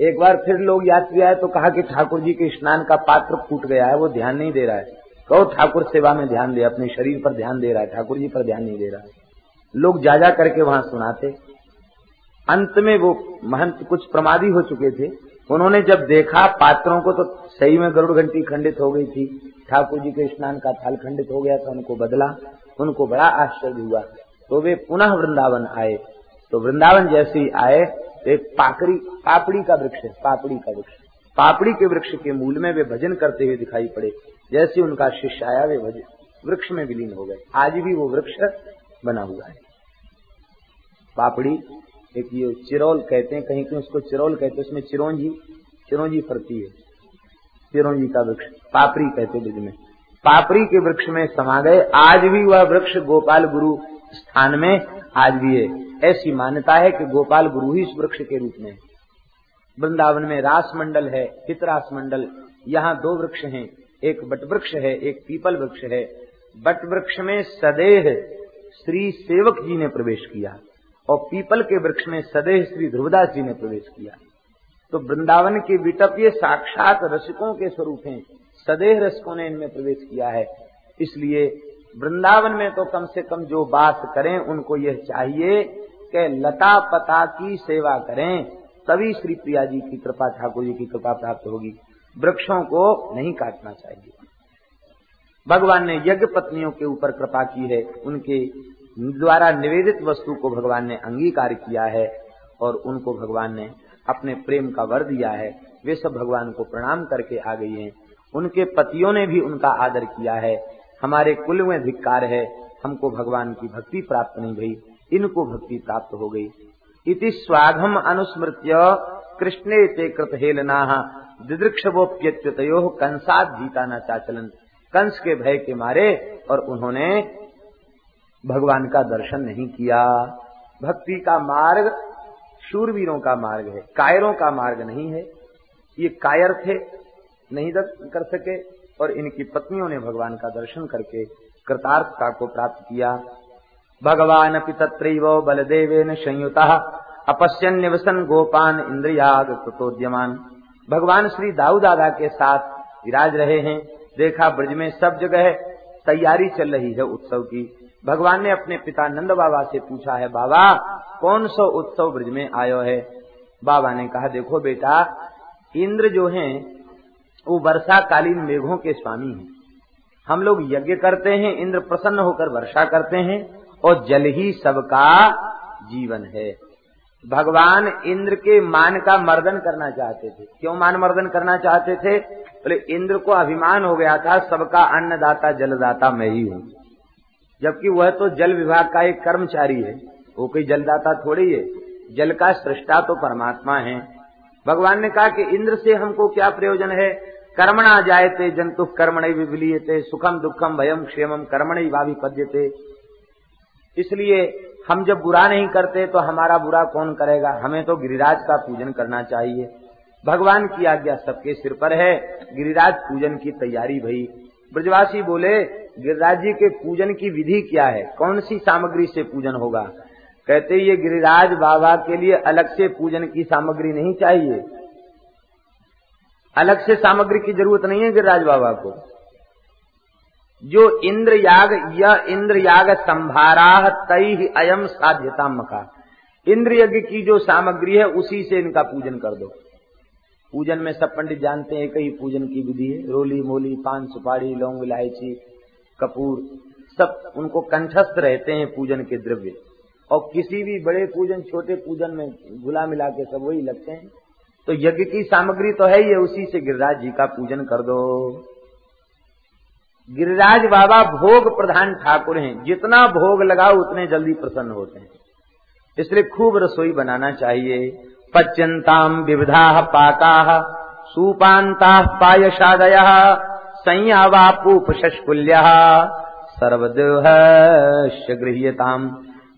एक बार फिर लोग याद यात्री आए तो कहा कि ठाकुर जी के स्नान का पात्र फूट गया है, वो ध्यान नहीं दे रहा है। कहो, ठाकुर सेवा में ध्यान दे, अपने शरीर पर ध्यान दे रहा है, ठाकुर जी पर ध्यान नहीं दे रहा है। लोग जा जा करके वहाँ सुनाते। अंत में वो महंत कुछ प्रमादी हो चुके थे। उन्होंने जब देखा पात्रों को तो सही में गरुड़ घंटी खंडित हो गई थी। ठाकुर जी के स्नान का थाल खंडित हो गया था, उनको बदला। उनको बड़ा आश्चर्य हुआ। तो वे पुनः वृंदावन आए। तो वृंदावन जैसे ही आए तो एक पाकड़ी, पापड़ी का वृक्ष है, पापड़ी का वृक्ष। पापड़ी के वृक्ष के मूल में वे भजन करते हुए दिखाई पड़े। जैसे उनका शिष्य आया, वे भजन वृक्ष में विलीन हो गए। आज भी वो वृक्ष बना हुआ है। पापड़ी एक ये चिरोल कहते हैं, कहीं कहीं उसको चिरोल कहते हैं, उसमें चिरोंजी, चिरौंजी फरती है। चिरोंजी का वृक्ष, पापरी कहते हैं में। पापड़ी के वृक्ष में समा गए, आज भी वह वृक्ष गोपाल गुरु स्थान में आज भी है। ऐसी मान्यता है कि गोपाल गुरु ही इस वृक्ष के रूप में वृंदावन में रास मंडल है पितरास मंडल, यहाँ दो वृक्ष हैं। एक बट वृक्ष है, एक पीपल वृक्ष है। बट वृक्ष में सदेह श्री सेवक जी ने प्रवेश किया। और पीपल के वृक्ष में सदैव श्री ध्रुवदास जी ने प्रवेश किया। तो वृंदावन के विटप ये साक्षात रसिकों के स्वरूप हैं। सदैव रसिकों ने इनमें प्रवेश किया है। इसलिए वृंदावन में तो कम से कम जो बात करें, उनको यह चाहिए कि लता पता की सेवा करें। तभी श्री प्रिया जी की कृपा, ठाकुर जी की कृपा प्राप्त होगी। वृक्षों को नहीं काटना चाहिए। भगवान ने यज्ञ पत्नियों के ऊपर कृपा की है। उनके द्वारा निवेदित वस्तु को भगवान ने अंगीकार किया है और उनको भगवान ने अपने प्रेम का वर दिया है। वे सब भगवान को प्रणाम करके आ गई हैं। उनके पतियों ने भी उनका आदर किया है। हमारे कुल में धिक्कार है। हमको भगवान की भक्ति प्राप्त नहीं गई इनको भक्ति प्राप्त हो गई। इति स्वाघम अनुस्मृत्य कृष्णे ते कृत हेलना दिदृक्षवोप्यच्युतो कंसात जीता न चाचलन। कंस के भय के मारे और उन्होंने भगवान का दर्शन नहीं किया। भक्ति का मार्ग शूरवीरों का मार्ग है, कायरों का मार्ग नहीं है। ये कायर थे, नहीं कर सके और इनकी पत्नियों ने भगवान का दर्शन करके कृतार्थता को प्राप्त किया। भगवान तत्रैव बलदेवेन संयुता, अपश्यन निवसन गोपान इंद्रियाग कृतोद्यमान भगवान श्री दाऊ दादा के साथ विराज रहे हैं, देखा ब्रज में सब जगह तैयारी चल रही है उत्सव की। भगवान ने अपने पिता नंद बाबा से पूछा, है बाबा, कौन सा उत्सव ब्रज में आयो है? बाबा ने कहा, देखो बेटा, इंद्र जो है, वो वर्षाकालीन मेघों के स्वामी हैं। हम लोग यज्ञ करते हैं, इंद्र प्रसन्न होकर वर्षा करते हैं और जल ही सबका जीवन है। भगवान इंद्र के मान का मर्दन करना चाहते थे। क्यों मान मर्दन करना चाहते थे? बोले, इंद्र को अभिमान हो गया था, सबका अन्नदाता, जलदाता मैं ही हूँ। जबकि वह तो जल विभाग का एक कर्मचारी है। वो कोई जलदाता थोड़ी है। जल का सृष्टा तो परमात्मा है। भगवान ने कहा कि इंद्र से हमको क्या प्रयोजन है? कर्मणा जायते जंतु कर्मण विबलीयते सुखम दुखम भयम क्षेमम कर्मण भावी पद्यते। इसलिए हम जब बुरा नहीं करते तो हमारा बुरा कौन करेगा? हमें तो गिरिराज का पूजन करना चाहिए। भगवान की आज्ञा सबके सिर पर है। गिरिराज पूजन की तैयारी भई। ब्रजवासी बोले, गिरिराज जी के पूजन की विधि क्या है? कौन सी सामग्री से पूजन होगा? कहते, ये गिरिराज बाबा के लिए अलग से पूजन की सामग्री नहीं चाहिए। अलग से सामग्री की ज़रूरत नहीं है गिरिराज बाबा को। जो इंद्र याग या इंद्र याग संभारा तई अयम साध्यता मका इंद्र यज्ञ की जो सामग्री है, उसी से इनका पूजन कर दो। पूजन में सब पंडित जानते हैं, कई पूजन की विधि है। रोली, मोली, पान, सुपारी, लौंग, इलायची, कपूर, सब उनको कंठस्थ रहते हैं पूजन के द्रव्य। और किसी भी बड़े पूजन, छोटे पूजन में गुला मिला के सब वही लगते हैं। तो यज्ञ की सामग्री तो है ही है उसी से गिरिराज जी का पूजन कर दो। गिरिराज बाबा भोग प्रधान ठाकुर हैं। जितना भोग लगाओ, उतने जल्दी प्रसन्न होते हैं। इसलिए खूब रसोई बनाना चाहिए। पच्यंताम विविधा पाका सुपाता पायशादय संयावापूपशुल्य सर्वदेव गृहताम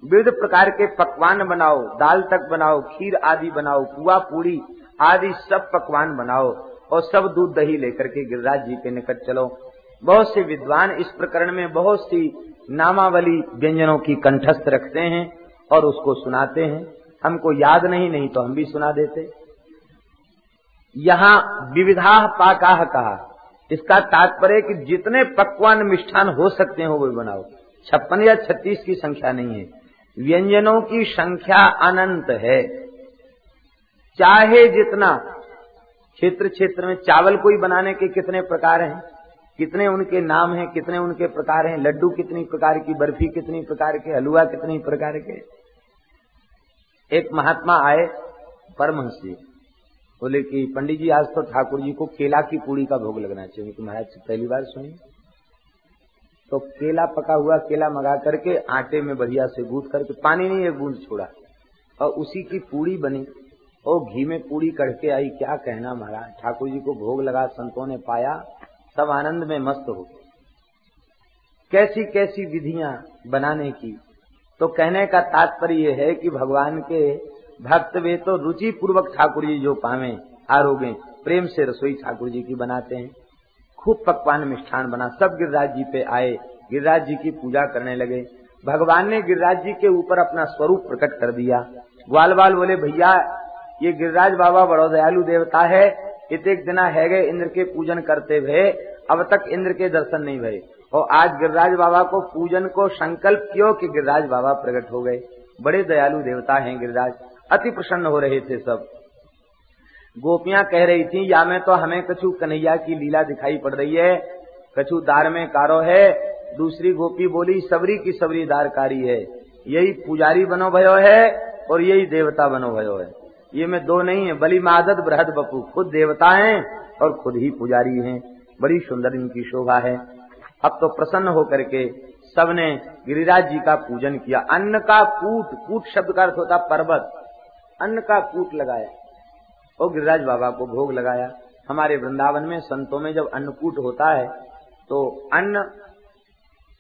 विविध प्रकार के पकवान बनाओ, दाल तक बनाओ, खीर आदि बनाओ, पुआ पूड़ी आदि सब पकवान बनाओ और सब दूध दही लेकर के गिरिराज जी के निकट चलो। बहुत से विद्वान इस प्रकरण में बहुत सी नामावली व्यंजनों की कंठस्थ रखते हैं और उसको सुनाते हैं। हमको याद नहीं नहीं तो हम भी सुना देते। यहाँ विविधा पाकाह कहा। इसका तात्पर्य कि जितने पकवान मिष्ठान हो सकते हैं, वो बनाओ। छप्पन या छत्तीस की संख्या नहीं है। व्यंजनों की संख्या अनंत है। चाहे जितना क्षेत्र क्षेत्र में चावल कोई बनाने के कितने प्रकार हैं, कितने उनके नाम हैं, कितने उनके प्रकार हैं, लड्डू कितनी प्रकार की, बर्फ़ी कितनी प्रकार के, हलवा कितनी प्रकार के एक महात्मा आए, परमहंस। बोले कि पंडित जी, आज तो ठाकुर जी को केला की पूड़ी का भोग लगना चाहिए। कि महाराज पहली बार सुनी। तो केला पका हुआ, केला मंगा करके आटे में बढ़िया से गूंथ करके पानी नहीं, एक बूंद छोड़ा। और उसी की पूड़ी बनी। और घी में पूड़ी कड़के आई, क्या कहना महाराज? ठाकुर जी को भोग लगा, संतों ने पाया, सब आनंद में मस्त हो कैसी कैसी विधियाँ बनाने की तो कहने का तात्पर्य यह है कि भगवान के भक्त वे तो रुचि पूर्वक ठाकुर जी जो पावे आरोगे प्रेम से रसोई ठाकुर जी की बनाते हैं। खूब पकवान मिष्ठान बना, सब गिरिराज जी पे आए, गिरिराज जी की पूजा करने लगे। भगवान ने गिरिराज जी के ऊपर अपना स्वरूप प्रकट कर दिया। ग्वाल बाल बोले भैया, ये गिरिराज बाबा बड़ो दयालु देवता है इतने दिना है गए इंद्र के पूजन करते हुए, अब तक इंद्र के दर्शन नहीं भये और आज गिरिराज बाबा को पूजन को संकल्प कियो कि गिरिराज बाबा प्रकट हो गए। बड़े दयालु देवता हैं गिरिराज। अति प्रसन्न हो रहे थे सब। गोपियाँ कह रही थी, या में तो हमें कछु कन्हैया की लीला दिखाई पड़ रही है। कछु दार में कारो है। दूसरी गोपी बोली, सबरी की सबरी दार दारकारी है। यही पुजारी बनो भयो है और यही देवता बनो भयो है। ये में दो नहीं है, बलि मादत बृहद बपू। खुद देवता हैं और खुद ही पुजारी हैं। बड़ी सुंदर इनकी शोभा है। अब तो प्रसन्न होकर के सबने गिरिराज जी का पूजन किया। अन्न का कूट कूट शब्द का अर्थ होता पर्वत। अन्न का कूट लगाया। और गिरिराज बाबा को भोग लगाया। हमारे वृंदावन में, संतों में जब अन्नकूट होता है तो अन्न,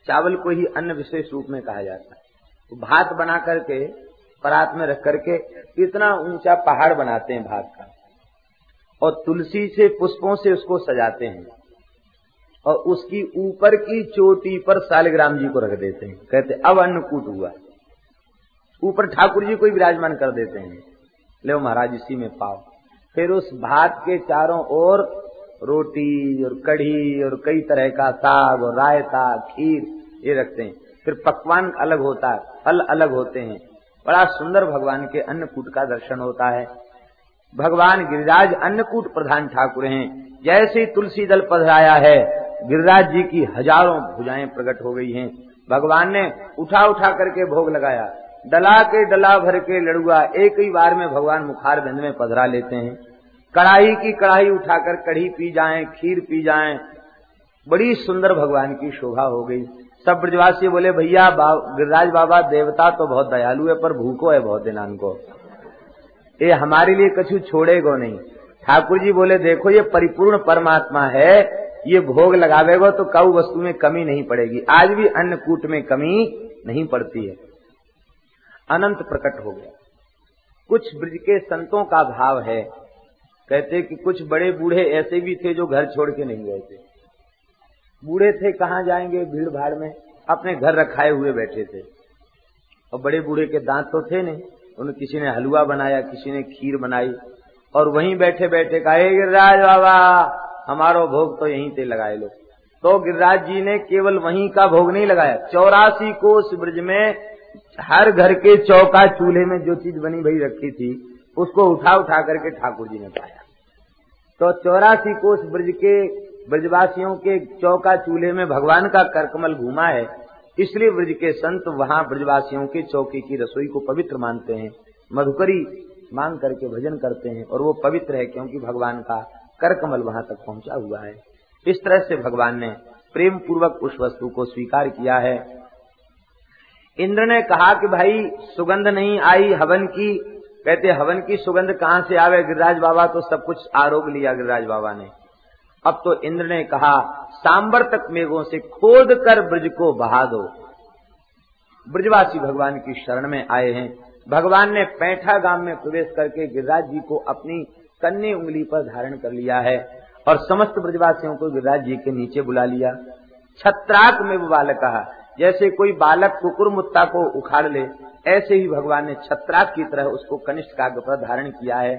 चावल को ही अन्न विशेष रूप में कहा जाता है। तो भात बना करके, परात में रख करके इतना ऊँचा पहाड़ बनाते हैं भात का। और तुलसी से, पुष्पों से उसको सजाते हैं। और उसकी ऊपर की चोटी पर सालिग्राम जी को रख देते हैं। कहते, अब अन्नकूट हुआ। ऊपर ठाकुर जी को विराजमान कर देते हैं। ले महाराज, इसी में पाओ। फिर उस भात के चारों ओर रोटी और कढ़ी और कई तरह का साग और रायता, खीर ये रखते हैं। फिर पकवान अलग होता है, फल अलग होते हैं। बड़ा सुंदर भगवान के अन्नकूट का दर्शन होता है। भगवान गिरिराज अन्नकूट प्रधान ठाकुर हैं। जैसे ही तुलसी दल पधराया है गिरिराज जी की हज़ारों भुजाएँ प्रकट हो गई हैं। भगवान ने उठा उठा करके भोग लगाया। डला के डला भर के लड़ुआ एक ही बार में भगवान मुखार बंद में पधरा लेते हैं। कढ़ाई की कढ़ाई उठाकर कढ़ी पी जाए, खीर पी जाए। बड़ी सुंदर भगवान की शोभा हो गई। सब ब्रजवासी बोले, भैया गिरिराज बाबा, देवता तो बहुत दयालु है, पर भूखो है बहुत दिनान को। ये हमारे लिए कछु छोड़ेगो नहीं। ठाकुर जी बोले, देखो, ये परिपूर्ण परमात्मा है ये भोग लगावेगो तो कऊ वस्तु में कमी नहीं पड़ेगी। आज भी अन्नकूट में कमी नहीं पड़ती है। अनंत प्रकट हो गया। कुछ ब्रज के संतों का भाव है। कहते कि कुछ बड़े बूढ़े ऐसे भी थे जो घर छोड़ के नहीं गए थे। बूढ़े थे, कहाँ जाएँगे भीड़ भाड़ में? अपने घर रखाए हुए बैठे थे। और बड़े बूढ़े के दांत तो थे नहीं। उन्हें किसी ने हलवा बनाया, किसी ने खीर बनाई। और वहीं बैठे बैठे कहा गिरिराज बाबा हमारो भोग तो यहीं से लगाए लो। तो गिरिराज जी ने केवल वहीं का भोग नहीं लगाया। चौरासी कोस ब्रज में हर घर के चौका चूल्हे में जो चीज़ बनी भई रखी थी, उसको उठा उठा करके ठाकुर जी ने पाया। तो चौरासी कोस ब्रज के ब्रजवासियों के चौका चूल्हे में भगवान का करकमल घूमा है, इसलिए ब्रज के संत वहाँ ब्रजवासियों के चौकी की रसोई को पवित्र मानते हैं। मधुकरी मांग करके भजन करते हैं और वो पवित्र है क्योंकि भगवान का करकमल वहाँ तक पहुँचा हुआ है। इस तरह से भगवान ने प्रेम पूर्वक उस वस्तु को स्वीकार किया है। इंद्र ने कहा कि भाई, सुगंध नहीं आई हवन की। कहते, हवन की सुगंध कहाँ से आवे? गिरिराज बाबा तो सब कुछ आरोग लिया गिरिराज बाबा ने। अब तो इंद्र ने कहा, सांबर तक मेघों से खोद कर ब्रज को बहा दो। ब्रजवासी भगवान की शरण में आए हैं। भगवान ने पैठा गाँव में प्रवेश करके गिरिराज जी को अपनी कन्ने उंगली पर धारण कर लिया है और समस्त ब्रजवासियों को गिरिराज जी के नीचे बुला लिया। छत्राक में वो बालक कहा, जैसे कोई बालक कुकुर मुत्ता को उखाड़ ले, ऐसे ही भगवान ने छत्राक की तरह उसको कनिष्ठ काग पर धारण किया है।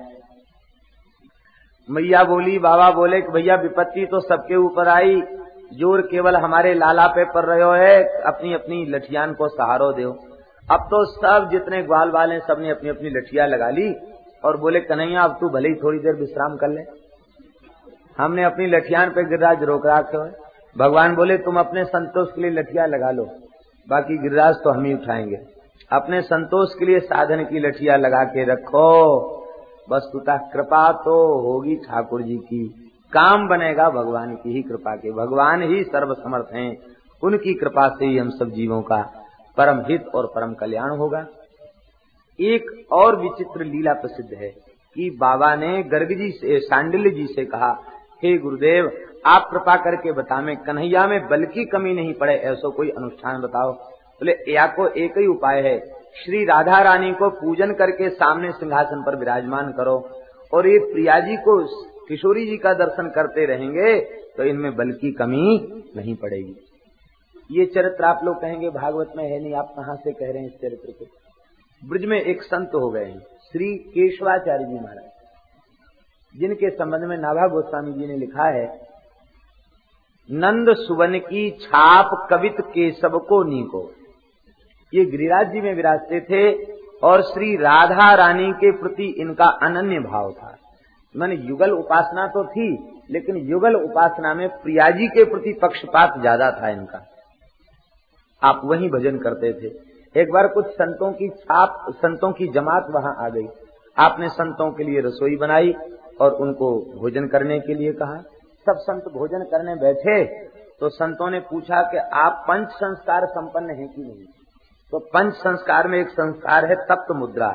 मैया बोली, बाबा बोले कि भैया, विपत्ति तो सबके ऊपर आई। ज़ोर केवल हमारे लाला पे पड़ रहे है अपनी अपनी लठियान को सहारो दो। अब तो सब जितने ग्वाल वाले सबने अपनी अपनी लठिया लगा ली। और बोले, कन्हैया, अब तू भले ही थोड़ी देर विश्राम कर ले। हमने अपनी लठियान पे गिरिराज रोक रखे है भगवान बोले, तुम अपने संतोष के लिए लठिया लगा लो, बाकी गिरिराज तो हम ही उठाएँगे। अपने संतोष के लिए साधन की लठिया लगा के रखो। बस तुता कृपा तो होगी ठाकुर जी की। काम बनेगा भगवान की ही कृपा के। भगवान ही सर्व समर्थ हैं। उनकी कृपा से ही हम सब जीवों का परम हित और परम कल्याण होगा। एक और विचित्र लीला प्रसिद्ध है कि बाबा ने गर्ग जी से, सांडिल्य जी से कहा, हे गुरुदेव, आप कृपा करके बता बतावे कन्हैया में बल की कमी नहीं पड़े, ऐसा कोई अनुष्ठान बताओ। बोले, या को एक ही उपाय है, श्री राधा रानी को पूजन करके सामने सिंहासन पर विराजमान करो और ये प्रिया जी को किशोरी जी का दर्शन करते रहेंगे तो इनमें बल की कमी नहीं पड़ेगी। ये चरित्र आप लोग कहेंगे, भागवत में है नहीं, आप कहाँ से कह रहे हैं इस चरित्र को? ब्रज में एक संत हो गए हैं, श्री केशवाचार्य जी महाराज। जिनके संबंध में नाभा गोस्वामी जी ने लिखा है, नंद सुवन की छाप कवित के सबको नीको ये गिरिराज जी में विराजते थे और श्री राधा रानी के प्रति इनका अनन्य भाव था। मैंने युगल उपासना तो थी, लेकिन युगल उपासना में प्रियाजी के प्रति पक्षपात ज़्यादा था इनका। आप वही भजन करते थे। एक बार कुछ संतों की छाप, संतों की जमात वहाँ आ गई। आपने संतों के लिए रसोई बनाई और उनको भोजन करने के लिए कहा। सब संत भोजन करने बैठे तो संतों ने पूछा कि आप पंच संस्कार संपन्न हैं कि नहीं? तो पंच संस्कार में एक संस्कार है तप्त मुद्रा।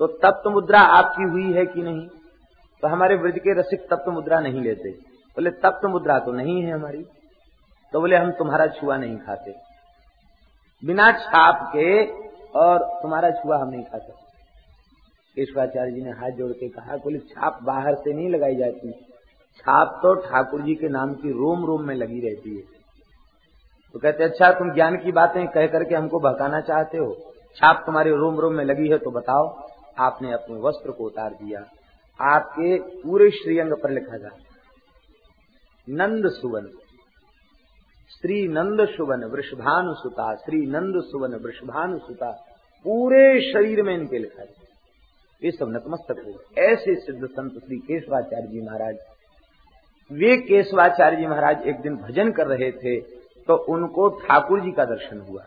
तो तप्त मुद्रा आपकी हुई है कि नहीं? तो हमारे वृद्ध के रसिक तप्त मुद्रा नहीं लेते। बोले, तप्त मुद्रा तो नहीं है हमारी। तो बोले, हम तुम्हारा छुआ नहीं खाते। बिना छाप के और तुम्हारा छुआ हम नहीं खा सकते। केशवाचार्य जी ने हाथ जोड़ के कहा बोले छाप बाहर से नहीं लगाई जाती। छाप तो ठाकुर जी के नाम की रोम रोम में लगी रहती है। तो कहते अच्छा तुम ज्ञान की बातें कह करके हमको बहकाना चाहते हो? छाप तुम्हारे रोम रोम में लगी है तो बताओ। आपने अपने वस्त्र को उतार दिया। आपके पूरे श्रीअंग पर लिखा था, नंद सुवन। श्री नंद सुवन वृषभानु सुता श्री नंद सुवन वृषभानु सुता पूरे शरीर में इनके लिखा है। ये सब नतमस्तक हो ऐसे सिद्ध संत श्री केशवाचार्य जी महाराज। वे केशवाचार्य जी महाराज एक दिन भजन कर रहे थे तो उनको ठाकुर जी का दर्शन हुआ।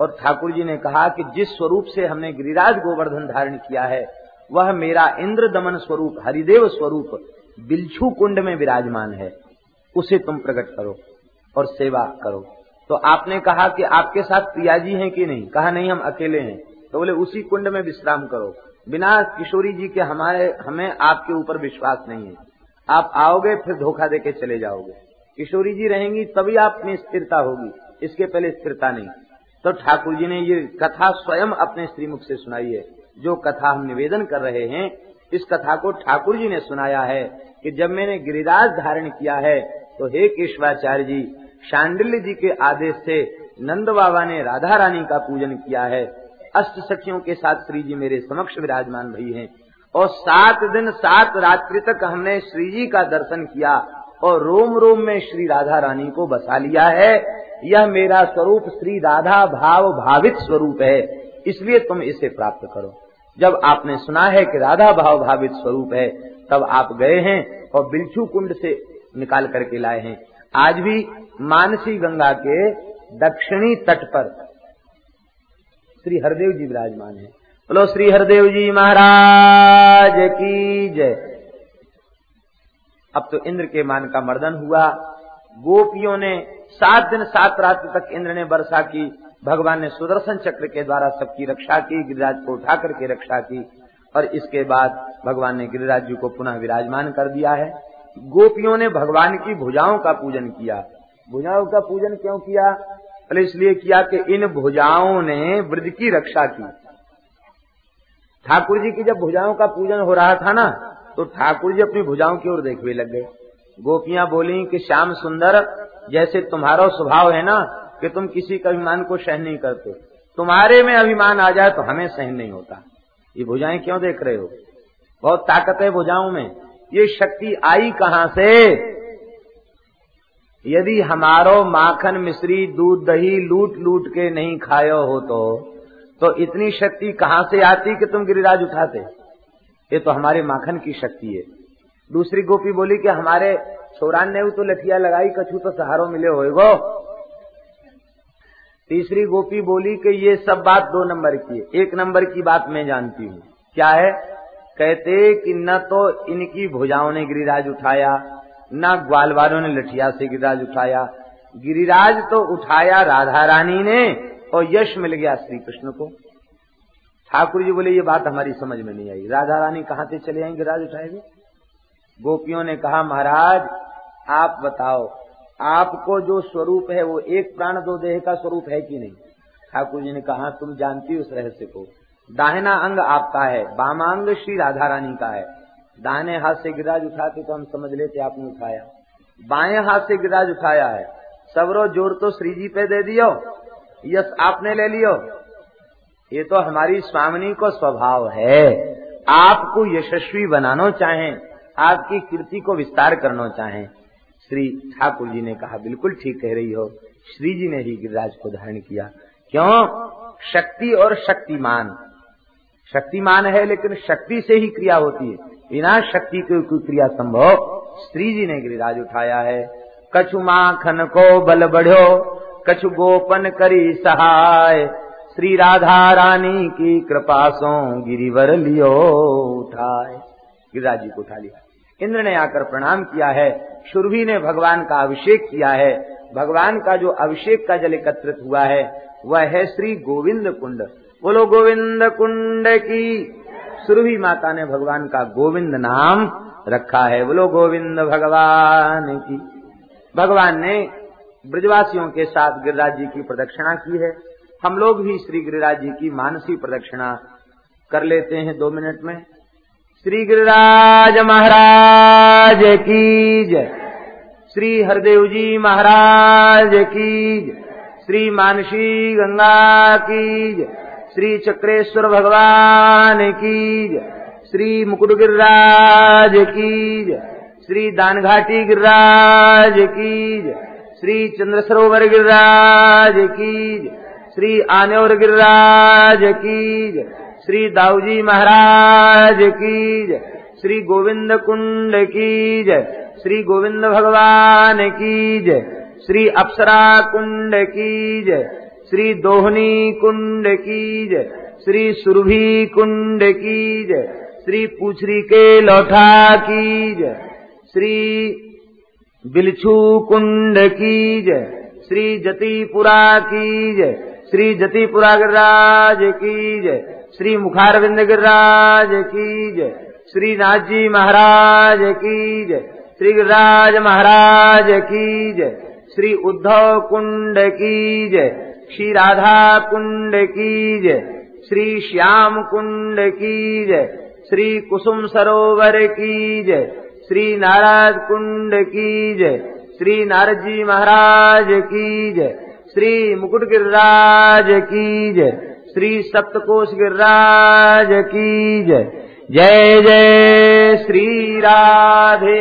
और ठाकुर जी ने कहा कि जिस स्वरूप से हमने गिरिराज गोवर्धन धारण किया है, वह मेरा इंद्र दमन स्वरूप, हरिदेव स्वरूप, बिलछू कुंड में विराजमान है। उसे तुम प्रकट करो। और सेवा करो। तो आपने कहा कि आपके साथ प्रियाजी हैं कि नहीं? कहा, नहीं, हम अकेले हैं। तो बोले, उसी कुंड में विश्राम करो। बिना किशोरी जी के हमारे, हमें आपके ऊपर विश्वास नहीं है। आप आओगे, फिर धोखा देके चले जाओगे। किशोरी जी रहेंगी, तभी आप में स्थिरता होगी। इसके पहले स्थिरता नहीं। तो ठाकुर जी ने ये कथा स्वयं अपने श्रीमुख से सुनाई है। जो कथा हम निवेदन कर रहे हैं, इस कथा को ठाकुर जी ने सुनाया है कि जब मैंने गिरिराज धारण किया है तो हे केशवाचार्य जी शांडिल्य जी के आदेश से नंद बाबा ने राधा रानी का पूजन किया है। अष्ट सखियों के साथ श्री जी मेरे समक्ष विराजमान भई हैं। और सात दिन सात रात्रि तक हमने श्री जी का दर्शन किया और रोम रोम में श्री राधा रानी को बसा लिया है। यह मेरा स्वरूप श्री राधा भाव भावित स्वरूप है। इसलिए तुम इसे प्राप्त करो। जब आपने सुना है कि राधा भाव भावित स्वरूप है, तब आप गए हैं और बिलछू कुंड से निकाल करके लाए हैं। आज भी मानसी गंगा के दक्षिणी तट पर श्री हरदेव जी विराजमान है। बोलो, श्री हरदेव जी महाराज की जय। अब तो इंद्र के मान का मर्दन हुआ। गोपियों ने सात दिन सात रात तक इंद्र ने वर्षा की। भगवान ने सुदर्शन चक्र के द्वारा सबकी रक्षा की, गिरिराज को उठा करके रक्षा की और इसके बाद भगवान ने गिरिराज जी को पुनः विराजमान कर दिया है। गोपियों ने भगवान की भुजाओं का पूजन किया। भुजाओं का पूजन क्यों किया? पहले इसलिए किया कि इन भुजाओं ने वृद्ध की रक्षा की। ठाकुर जी की जब भुजाओं का पूजन हो रहा था ना तो ठाकुर जी अपनी भुजाओं की ओर देखने लग गए। गोपियाँ बोली कि श्याम सुंदर, जैसे तुम्हारा स्वभाव है ना, कि तुम किसी का अभिमान को सहन नहीं करते। तुम्हारे में अभिमान आ जाए तो हमें सहन नहीं होता। ये भुजाएँ क्यों देख रहे हो? बहुत ताकत है भुजाओं में। ये शक्ति आई कहाँ से? यदि हमारो माखन, मिश्री, दूध, दही लूट लूट के नहीं खायो हो तो तो इतनी शक्ति कहाँ से आती कि तुम गिरिराज उठाते? ये तो हमारे माखन की शक्ति है। दूसरी गोपी बोली कि हमारे छोरान ने तो लठिया लगाई, कछू तो सहारो मिले होएगो तीसरी गोपी बोली कि ये सब बात दो नंबर की है। एक नंबर की बात मैं जानती हूँ। क्या है? कहते कि न तो इनकी भुजाओं ने गिरिराज उठाया, न ग्वालवारों ने लठिया से गिरिराज उठाया। गिरिराज तो उठाया राधा रानी ने और यश मिल गया श्री कृष्ण को। ठाकुर जी बोले, ये बात हमारी समझ में नहीं आई। राधा रानी कहाँ से चले आएँगे गिरिराज उठाएँगे गोपियों ने कहा, महाराज, आप बताओ, आपको जो स्वरूप है वो एक प्राण दो देह का स्वरूप है कि नहीं? ठाकुर जी ने कहा, तुम जानती हो उस रहस्य को। दाहिना अंग आपका है बामांग श्री राधा रानी का है। दाहिने हाथ से गिराज उठाते तो हम समझ लेते आपने उठाया। बाएँ हाथ से गिराज उठाया है। सबरो ज़ोर तो श्री जी पे दे दियो। यस, आपने ले लियो। ये तो हमारी स्वामिनी को स्वभाव है। आपको यशस्वी बनाना चाहें, आपकी कीर्ति को विस्तार करना चाहें। श्री ठाकुर जी ने कहा, बिल्कुल ठीक कह रही हो। श्री जी ने ही गिरिराज को धारण किया। क्यों? शक्ति और शक्तिमान। शक्तिमान है, लेकिन शक्ति से ही क्रिया होती है। बिना शक्ति के कोई क्रिया संभव स्त्री जी ने गिरिराज उठाया है। कछु माखन को बल बढ़ो, कछु गोपन करी सहाय। श्री राधा रानी की कृपा सो गिरिवर लियो उठाए। गिरिराज जी को उठा लिया। इंद्र ने आकर प्रणाम किया है। सुरभि ने भगवान का अभिषेक किया है। भगवान का जो अभिषेक का जल एकत्रित हुआ है, वह है श्री गोविंद कुंड। बोलो, गोविंद कुंड की। सुरभि माता ने भगवान का गोविंद नाम रखा है। बोलो, गोविंद भगवान की। भगवान ने ब्रजवासियों के साथ गिरिराज जी की प्रदक्षिणा की है। हम लोग भी श्री गिरिराज जी की मानसी प्रदक्षिणा कर लेते हैं दो मिनट में। श्री गिरिराज महाराज की जय। श्री हरदेव जी महाराज की जय। श्री मानसी गंगा की जय। श्री चक्रेश्वर भगवान की श्री मुकुट गिरिराज की जय। श्री दानघाटी गिरिराज की श्री चंद्र सरोवर गिरिराज की श्री आनेवर गिरिराज की श्री दाऊजी महाराज की श्री गोविंद कुंड की जय। श्री गोविंद भगवान की जय। श्री अप्सरा कुंड की जय। श्री दोहनी कुंड की जय, श्री सुरभि कुंड की जय, श्री पूछरी के लौठा की जय, श्री बिलछू कुंड की जय, श्री जतिपुरा की जय, श्री जतिपुरा गिरिराज की जय, श्री मुखारविंद गिरिराज की जय, श्री नाथजी महाराज की जय, श्री गिरिराज महाराज की जय, श्री उद्धव कुंड की जय। श्री राधा कुंड की जय श्री श्याम कुंड की जय श्री कुसुम सरोवर की जय श्री नाराज़ कुंड की जय श्री नारद जी महाराज की जय श्री मुकुट गिरिराज की जय श्री सप्तकोश गिरिराज की जय। जय जय श्री राधे